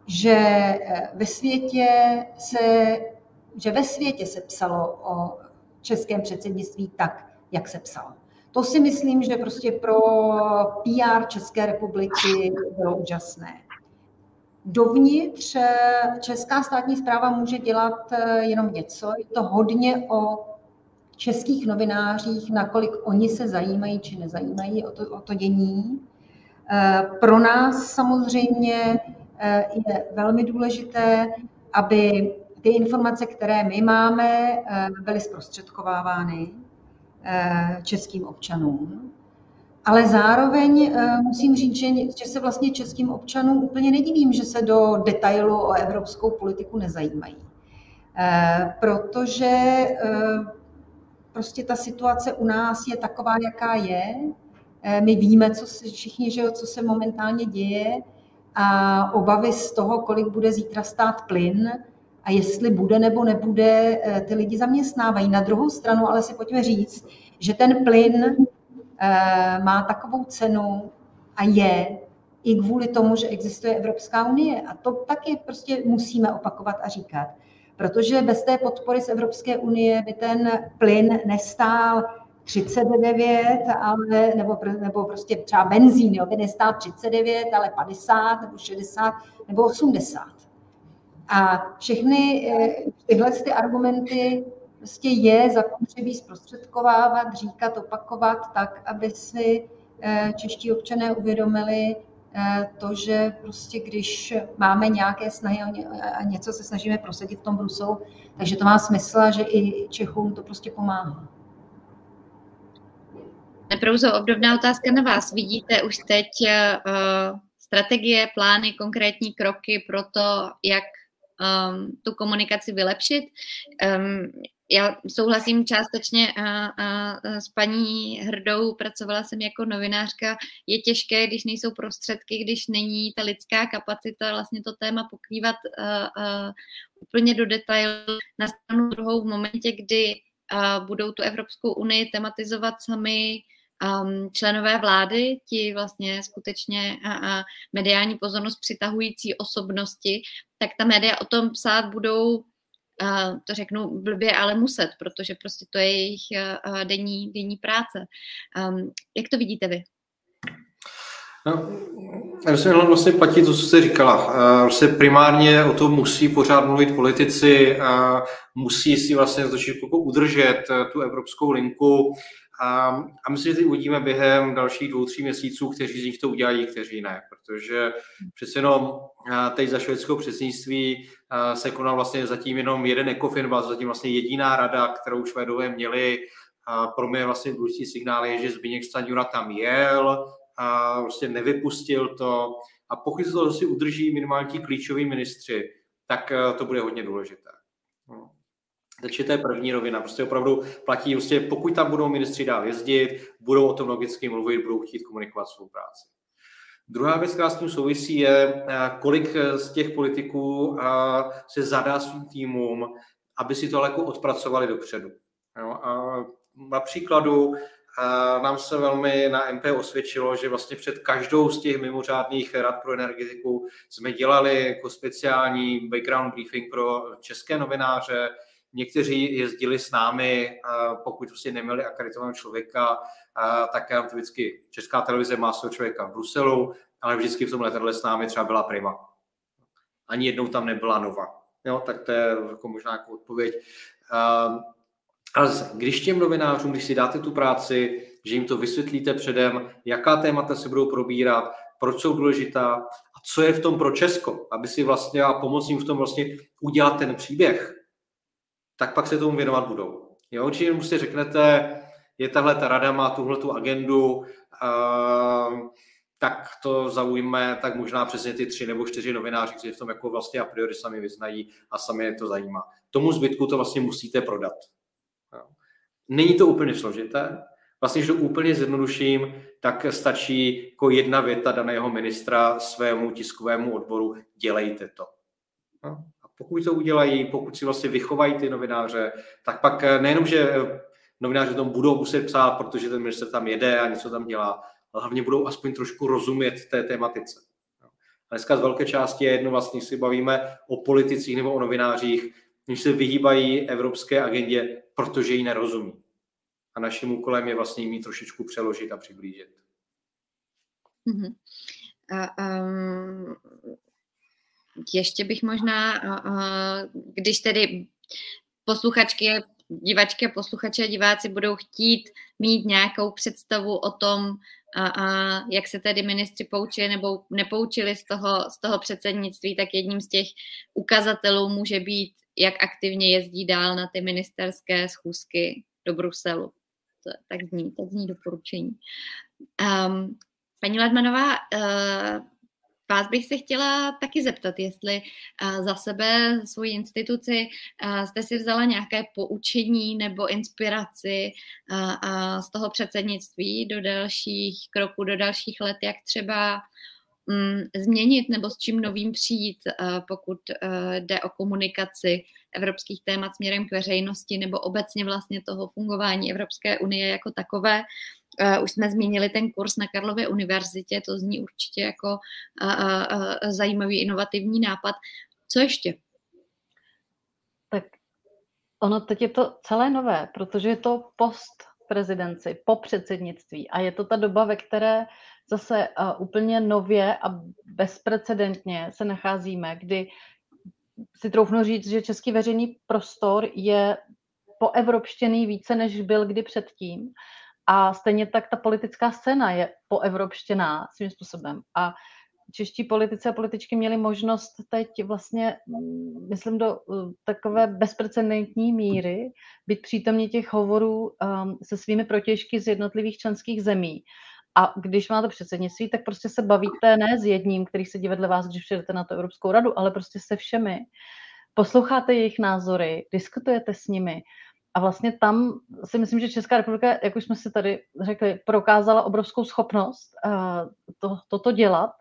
že eh, ve světě se, že ve světě se psalo o českém předsednictví tak, jak se psalo. To si myslím, že prostě pro PR České republiky bylo úžasné. Dovnitř eh, česká státní zpráva může dělat eh, jenom něco. Je to hodně o českých novinářích, nakolik oni se zajímají či nezajímají o to, o to dění. Eh, pro nás samozřejmě je velmi důležité, aby ty informace, které my máme, byly zprostředkovávány českým občanům. Ale zároveň uh, musím říct, že, že se vlastně českým občanům úplně nedivím, že se do detailu o evropskou politiku nezajímají. Uh, protože uh, prostě ta situace u nás je taková, jaká je. My víme, co se, všichni, že, co se momentálně děje a obavy z toho, kolik bude zítra stát plyn a jestli bude nebo nebude, ty lidi zaměstnávají. Na druhou stranu ale si pojďme říct, že ten plyn Eh, má takovou cenu a je i kvůli tomu, že existuje Evropská unie. A to taky prostě musíme opakovat a říkat. Protože bez té podpory z Evropské unie by ten plyn nestál 39, ale, nebo, nebo prostě třeba benzín jo, by nestál 39, ale 50 nebo 60 nebo 80. A všechny eh, tyhle ty argumenty prostě je zapotřebí zprostředkovávat, říkat, opakovat tak, aby si eh, čeští občané uvědomili eh, to, že prostě když máme nějaké snahy a něco se snažíme prosadit v tom Bruselu, takže to má smysl a že i Čechům to prostě pomáhá. Neprouzo, obdobná otázka na vás. Vidíte už teď uh, strategie, plány, konkrétní kroky pro to, jak um, tu komunikaci vylepšit. Um, já souhlasím částečně a, a, s paní Hrdou, pracovala jsem jako novinářka, je těžké, když nejsou prostředky, když není ta lidská kapacita vlastně to téma pokrývat a, a, úplně do detailu na stranu druhou v momentě, kdy a, budou tu Evropskou unii tematizovat sami um, členové vlády, ti vlastně skutečně a mediální pozornost přitahující osobnosti, tak ta média o tom psát budou to řeknu blbě, ale muset, protože prostě to je jejich denní, denní práce. Um, jak to vidíte vy? No, že vlastně platí to, co jste říkala. Vlastně primárně o tom musí pořád mluvit politici, musí si vlastně trošičku udržet e, tu evropskou linku a, a myslím, že uvidíme během dalších dvou, tří měsíců, kteří z nich to udělají, kteří ne, protože přece jenom teď za švédského předsednictví se konal vlastně zatím jenom jeden ECOFIN, byla zatím vlastně jediná rada, kterou Švédové měli. A pro mě vlastně důležitý signál je, že Zbigněk Stanjura tam jel, a prostě nevypustil to. A pokud se to si udrží minimálně ti klíčoví ministři, tak to bude hodně důležité. Takže to je první rovina. Prostě opravdu platí, prostě pokud tam budou ministři dál jezdit, budou o tom logicky mluvit, budou chtít komunikovat svou práci. Druhá věc, která s tím souvisí, je, eh, kolik eh, z těch politiků eh, se zadá svým týmům, aby si to jako odpracovali dopředu. Jo, a na příkladu nám se velmi na MP osvědčilo, že vlastně před každou z těch mimořádných rad pro energetiku jsme dělali jako speciální background briefing pro české novináře. Někteří jezdili s námi, pokud prostě neměli akreditovaného člověka, tak to vždycky Česká televize má svého člověka v Bruselu, ale vždycky v tom letadle s námi třeba byla Prima. Ani jednou tam nebyla Nova. Jo, tak to je jako možná jako odpověď. Ale zase, když těm novinářům, když si dáte tu práci, že jim to vysvětlíte předem, jaká témata se budou probírat, proč jsou důležitá a co je v tom pro Česko, aby si vlastně a pomoct jim v tom vlastně udělat ten příběh, tak pak se tomu věnovat budou. Jo, jim si řeknete, je tahle ta rada, má tuhle tu agendu, uh, tak to zaujme tak možná přesně ty tři nebo čtyři novináři, kteří v tom jako vlastně a priori sami vyznají a sami je to zajímá. Tomu zbytku to vlastně musíte prodat. Není to úplně složité. Vlastně, když to úplně zjednoduším, tak stačí jako jedna věta daného ministra svému tiskovému odboru, dělejte to. A pokud to udělají, pokud si vlastně vychovají ty novináře, tak pak nejenom, že novináři tom budou muset psát, protože ten minister tam jede a něco tam dělá, ale hlavně budou aspoň trošku rozumět té tématice. Dneska z velké části je jedno vlastně si bavíme o politicích nebo o novinářích, když se vyhýbají evropské agendě, protože ji nerozumí. A naším úkolem je vlastně mít trošičku přeložit a přiblížit. Mm-hmm. A, um, ještě bych možná, když tedy posluchačky, divačky a posluchači a diváci budou chtít mít nějakou představu o tom, jak se tedy ministři poučili nebo nepoučili z toho, z toho předsednictví, tak jedním z těch ukazatelů může být, jak aktivně jezdí dál na ty ministerské schůzky do Bruselu. To, tak zní, tak zní doporučení. Um, paní Ledmanová, uh, Vás bych se chtěla taky zeptat, jestli za sebe, svoji instituci, jste si vzala nějaké poučení nebo inspiraci z toho předsednictví do dalších kroků, do dalších let, jak třeba mm, změnit nebo s čím novým přijít, pokud jde o komunikaci evropských témat směrem k veřejnosti nebo obecně vlastně toho fungování Evropské unie jako takové. Uh, už jsme zmínili ten kurz na Karlově univerzitě, to zní určitě jako uh, uh, zajímavý inovativní nápad. Co ještě? Tak ono teď je to celé nové, protože je to post prezidenci, po předsednictví a je to ta doba, ve které zase úplně nově a bezprecedentně se nacházíme, kdy si troufnu říct, že český veřejný prostor je poevropštěný více, než byl kdy předtím. A stejně tak ta politická scéna je poevropštěná svým způsobem. A čeští politici a političky měli možnost teď vlastně, mm, myslím, do uh, takové bezprecedentní míry být přítomní těch hovorů um, se svými protěžky z jednotlivých členských zemí. A když máte předsednictví, tak prostě se bavíte ne s jedním, který sedí vedle vás, když přijdete na to Evropskou radu, ale prostě se všemi. Posloucháte jejich názory, diskutujete s nimi. A vlastně tam si myslím, že Česká republika, jak už jsme si tady řekli, prokázala obrovskou schopnost uh, to, toto dělat,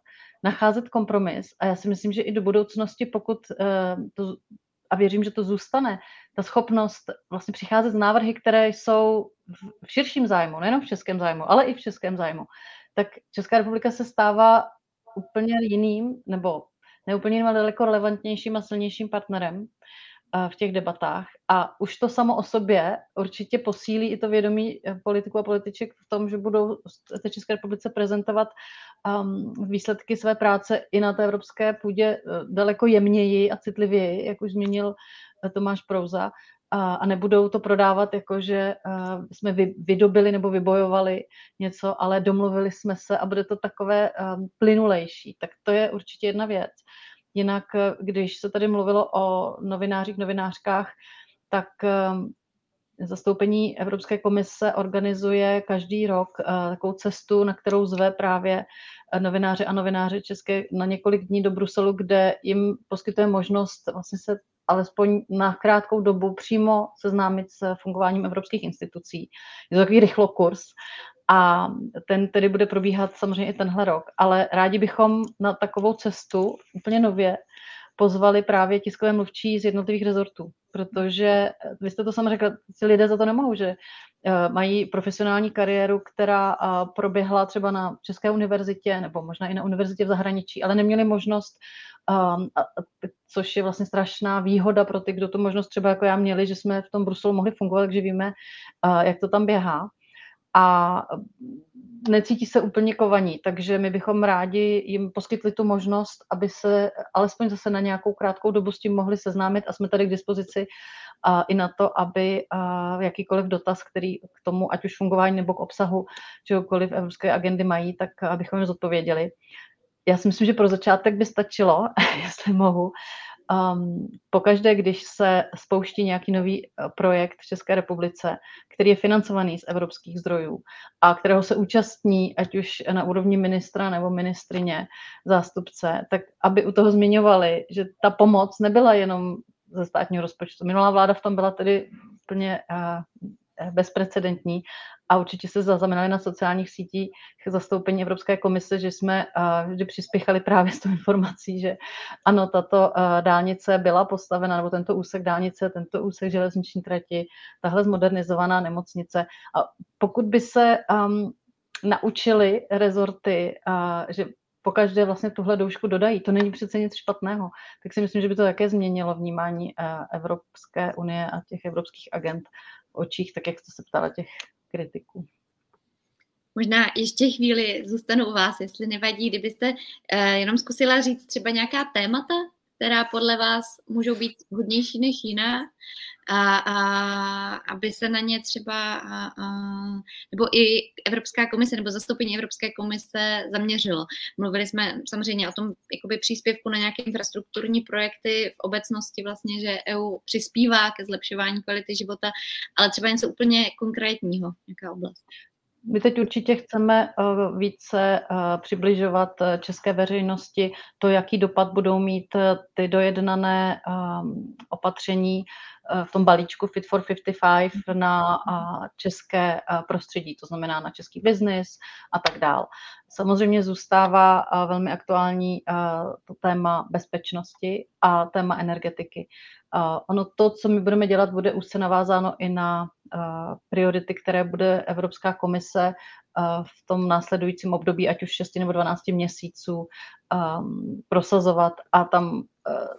nacházet kompromis. A já si myslím, že i do budoucnosti, pokud uh, to, a věřím, že to zůstane, ta schopnost vlastně přicházet z návrhy, které jsou v širším zájmu, nejenom v českém zájmu, ale i v českém zájmu, tak Česká republika se stává úplně jiným, nebo neúplně jiným, ale daleko relevantnějším a silnějším partnerem v těch debatách. A už to samo o sobě určitě posílí i to vědomí eh, politiků a političek v tom, že budou v České republice prezentovat um, výsledky své práce i na té evropské půdě eh, daleko jemněji a citlivěji, jak už zmínil eh, Tomáš Prouza, a, a nebudou to prodávat jako, že uh, jsme vy, vydobili nebo vybojovali něco, ale domluvili jsme se a bude to takové um, plynulejší. Tak to je určitě jedna věc. Jinak, když se tady mluvilo o novinářích, novinářkách, tak um, zastoupení Evropské komise organizuje každý rok uh, takovou cestu, na kterou zve právě novináři a novináři české na několik dní do Bruselu, kde jim poskytuje možnost vlastně se alespoň na krátkou dobu přímo seznámit s fungováním evropských institucí. Je to takový rychlokurs a ten tedy bude probíhat samozřejmě i tenhle rok, ale rádi bychom na takovou cestu úplně nově pozvali právě tiskové mluvčí z jednotlivých rezortů. protože vy jste to sama řekla, si lidé za to nemohou, že mají profesionální kariéru, která proběhla třeba na České univerzitě nebo možná i na univerzitě v zahraničí, ale neměli možnost a, což je vlastně strašná výhoda pro ty, kdo tu možnost třeba jako já měli, že jsme v tom Bruselu mohli fungovat, takže víme, uh, jak to tam běhá. A necítí se úplně kovaní, takže my bychom rádi jim poskytli tu možnost, aby se alespoň zase na nějakou krátkou dobu s tím mohli seznámit. A jsme tady k dispozici uh, i na to, aby uh, jakýkoliv dotaz, který k tomu, ať už fungování nebo k obsahu čehokoliv evropské agendy mají, tak abychom jim zodpověděli. Já si myslím, že pro začátek by stačilo, jestli mohu, um, pokaždé, když se spouští nějaký nový eh, projekt v České republice, který je financovaný z evropských zdrojů a kterého se účastní, ať už na úrovni ministra nebo ministrině, zástupce, tak aby u toho zmiňovali, že ta pomoc nebyla jenom ze státního rozpočtu. Minulá vláda v tom byla tedy úplně uh, bezprecedentní a určitě se zaznamenali na sociálních sítích zastoupení Evropské komise, že jsme vždy přispěchali právě s tou informací, že ano, tato dálnice byla postavena, nebo tento úsek dálnice, tento úsek železniční trati, tahle zmodernizovaná nemocnice. A pokud by se um, naučili rezorty, uh, že pokaždé vlastně tuhle doušku dodají. To není přece nic špatného. Tak si myslím, že by to také změnilo vnímání Evropské unie a těch evropských agent očích, tak jak jste se ptala těch kritiků. Možná ještě chvíli zůstanu u vás, jestli nevadí, kdybyste uh, jenom zkusila říct třeba nějaká témata, která podle vás můžou být hodnější než jiná, a, a aby se na ně třeba, a, a, nebo i Evropská komise nebo zastoupení Evropské komise zaměřilo. Mluvili jsme samozřejmě o tom jakoby příspěvku na nějaké infrastrukturní projekty v obecnosti vlastně, že EU přispívá ke zlepšování kvality života, ale třeba něco úplně konkrétního, nějaká oblast. My teď určitě chceme eh, více eh, přibližovat eh, české veřejnosti to, jaký dopad budou mít ty dojednané opatření v tom balíčku Fit for 55 na české prostředí, to znamená na český biznis a tak dál. Samozřejmě zůstává velmi aktuální to téma bezpečnosti a téma energetiky. Ono to, co my budeme dělat, bude už se navázáno i na priority, které bude Evropská komise v tom následujícím období, ať už 6 nebo 12 měsíců, um, prosazovat. A tam uh,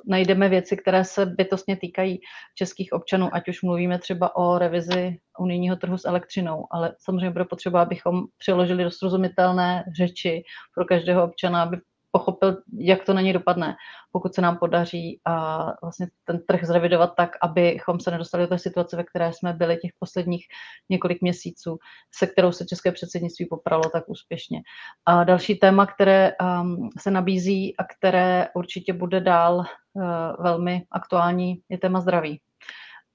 najdeme věci, které se bytostně týkají českých občanů, ať už mluvíme třeba o revizi unijního trhu s elektřinou, ale samozřejmě bude potřeba, abychom přiložili do srozumitelné řeči pro každého občana, aby pochopil, jak to na něj dopadne, pokud se nám podaří a vlastně ten trh zrevidovat tak, abychom se nedostali do té situace, ve které jsme byli těch posledních několik měsíců, se kterou se české předsednictví popralo tak úspěšně. A další téma, které um, se nabízí a které určitě bude dál uh, velmi aktuální, je téma zdraví.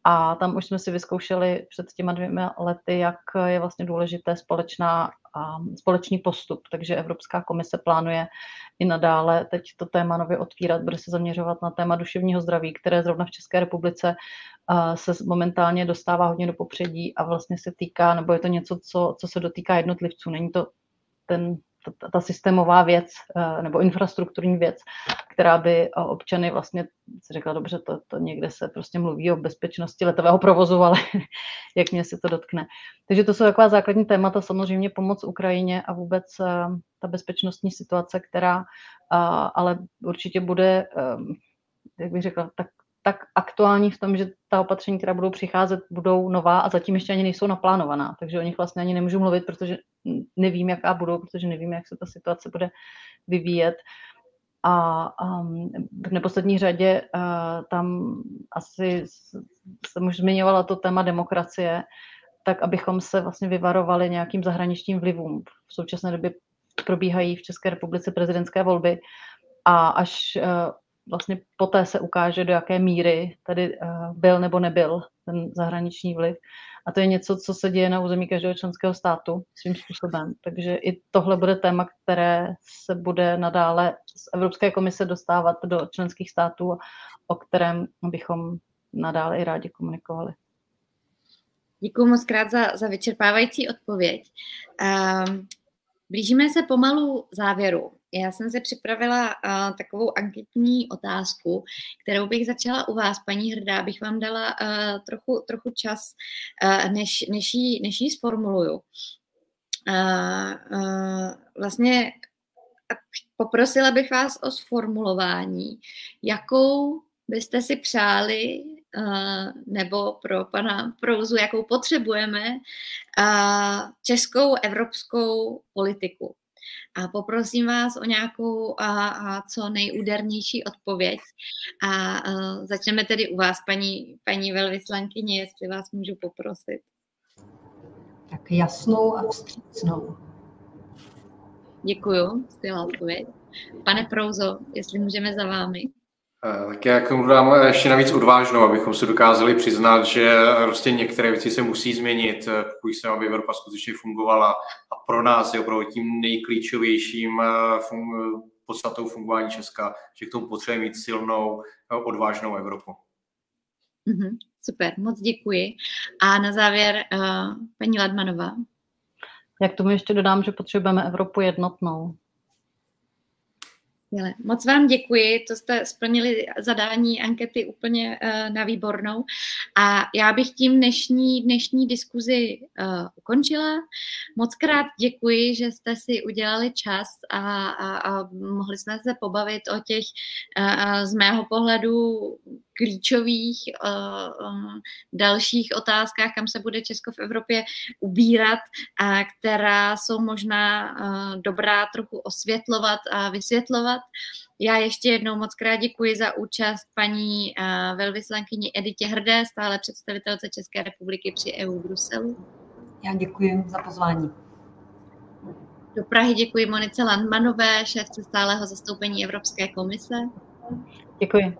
A tam už jsme si vyzkoušeli před těma dvěma lety, jak je vlastně důležité společná, společný postup. Takže Evropská komise plánuje i nadále teď to téma nově otvírat, bude se zaměřovat na téma duševního zdraví, které zrovna v České republice se momentálně dostává hodně do popředí a vlastně se týká, nebo je to něco, co, co se dotýká jednotlivců. Není to ten ta, ta systémová věc eh, nebo infrastrukturní věc, která by eh, občany vlastně si řekla, dobře, to, to někde se prostě mluví o bezpečnosti letového provozu, ale jak mě se to dotkne. Takže to jsou taková základní témata, samozřejmě pomoc Ukrajině a vůbec eh, ta bezpečnostní situace, která ale určitě bude, jak bych řekla, tak tak aktuální v tom, že ta opatření, která budou přicházet, budou nová a zatím ještě ani nejsou naplánovaná. Takže o nich vlastně ani nemůžu mluvit, protože nevím, jaká budou, protože nevím, jak se ta situace bude vyvíjet. A um, v neposlední řadě uh, tam asi jsem už zmiňovala to téma demokracie, tak abychom se vlastně vyvarovali nějakým zahraničním vlivům. V současné době probíhají v České republice prezidentské volby a až uh, vlastně poté se ukáže, do jaké míry tady uh, byl nebo nebyl ten zahraniční vliv. A to je něco, co se děje na území každého členského státu svým způsobem. Takže i tohle bude téma, které se bude nadále z Evropské komise dostávat do členských států, o kterém bychom nadále i rádi komunikovali. Děkuji moc krát za, za vyčerpávající odpověď. Um, blížíme se pomalu závěru. Já jsem si připravila uh, takovou anketní otázku, kterou bych začala u vás, paní Hrdá, abych vám dala uh, trochu, trochu čas, uh, než, než, ji, než ji sformuluju. Uh, uh, vlastně poprosila bych vás o sformulování, jakou byste si přáli, nebo pro pana Prouzu, jakou potřebujeme, českou evropskou politiku. A poprosím vás o nějakou a, a co nejúdernější odpověď. A uh, začneme tedy u vás, paní, paní velvyslankyně, jestli vás můžu poprosit. Tak jasnou a vstřícnou. Děkuju, skvělá odpověď. Pane Prouzo, jestli můžeme za vámi. Eh, tak já k tomu dám ještě navíc odvážnou, abychom se dokázali přiznat, že prostě některé věci se musí změnit, eh, pokud se, aby Evropa skutečně fungovala. A pro nás je opravdu tím nejklíčovějším eh, fun- podstatou fungování Česka, že k tomu potřebujeme mít silnou, odvážnou Evropu. Mm-hmm, super, moc děkuji. A na závěr uh, paní Ladmanová. Jak tomu ještě dodám, že potřebujeme Evropu jednotnou. Skvěle. Moc vám děkuji, to jste splnili zadání ankety úplně uh, na výbornou. A já bych tím dnešní, dnešní diskuzi uh, ukončila. Moc krát děkuji, že jste si udělali čas a, a, a mohli jsme se pobavit o těch uh, z mého pohledu klíčových uh, uh, dalších otázkách, kam se bude Česko v Evropě ubírat, a která jsou možná uh, dobrá trochu osvětlovat a vysvětlovat. Já ještě jednou moc krát děkuji za účast paní uh, velvyslankyni Editě Hrdé, stále představitelce České republiky při EU Bruselu. Já děkuji za pozvání. Do Prahy děkuji Monice Landmanové, šéfce stáleho zastoupení Evropské komise. Děkuji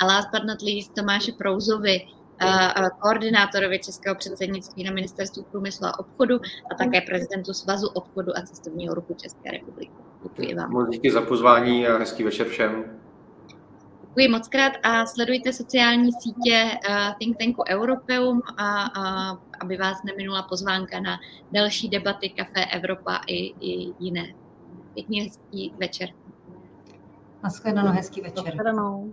a last but not least Tomáše Prouzovi, koordinátorovi Českého předsednictví na Ministerstvu průmyslu a obchodu a také prezidentu Svazu obchodu a cestovního ruchu České republiky. Děkuji vám. Moc díky za pozvání a hezký večer všem. Děkuji moc krát a sledujte sociální sítě think tanku Europeum, a, a, aby vás neminula pozvánka na další debaty Café Evropa i, i jiné. Pěkný hezký večer. Naschledanou, hezký večer. Naschledanou.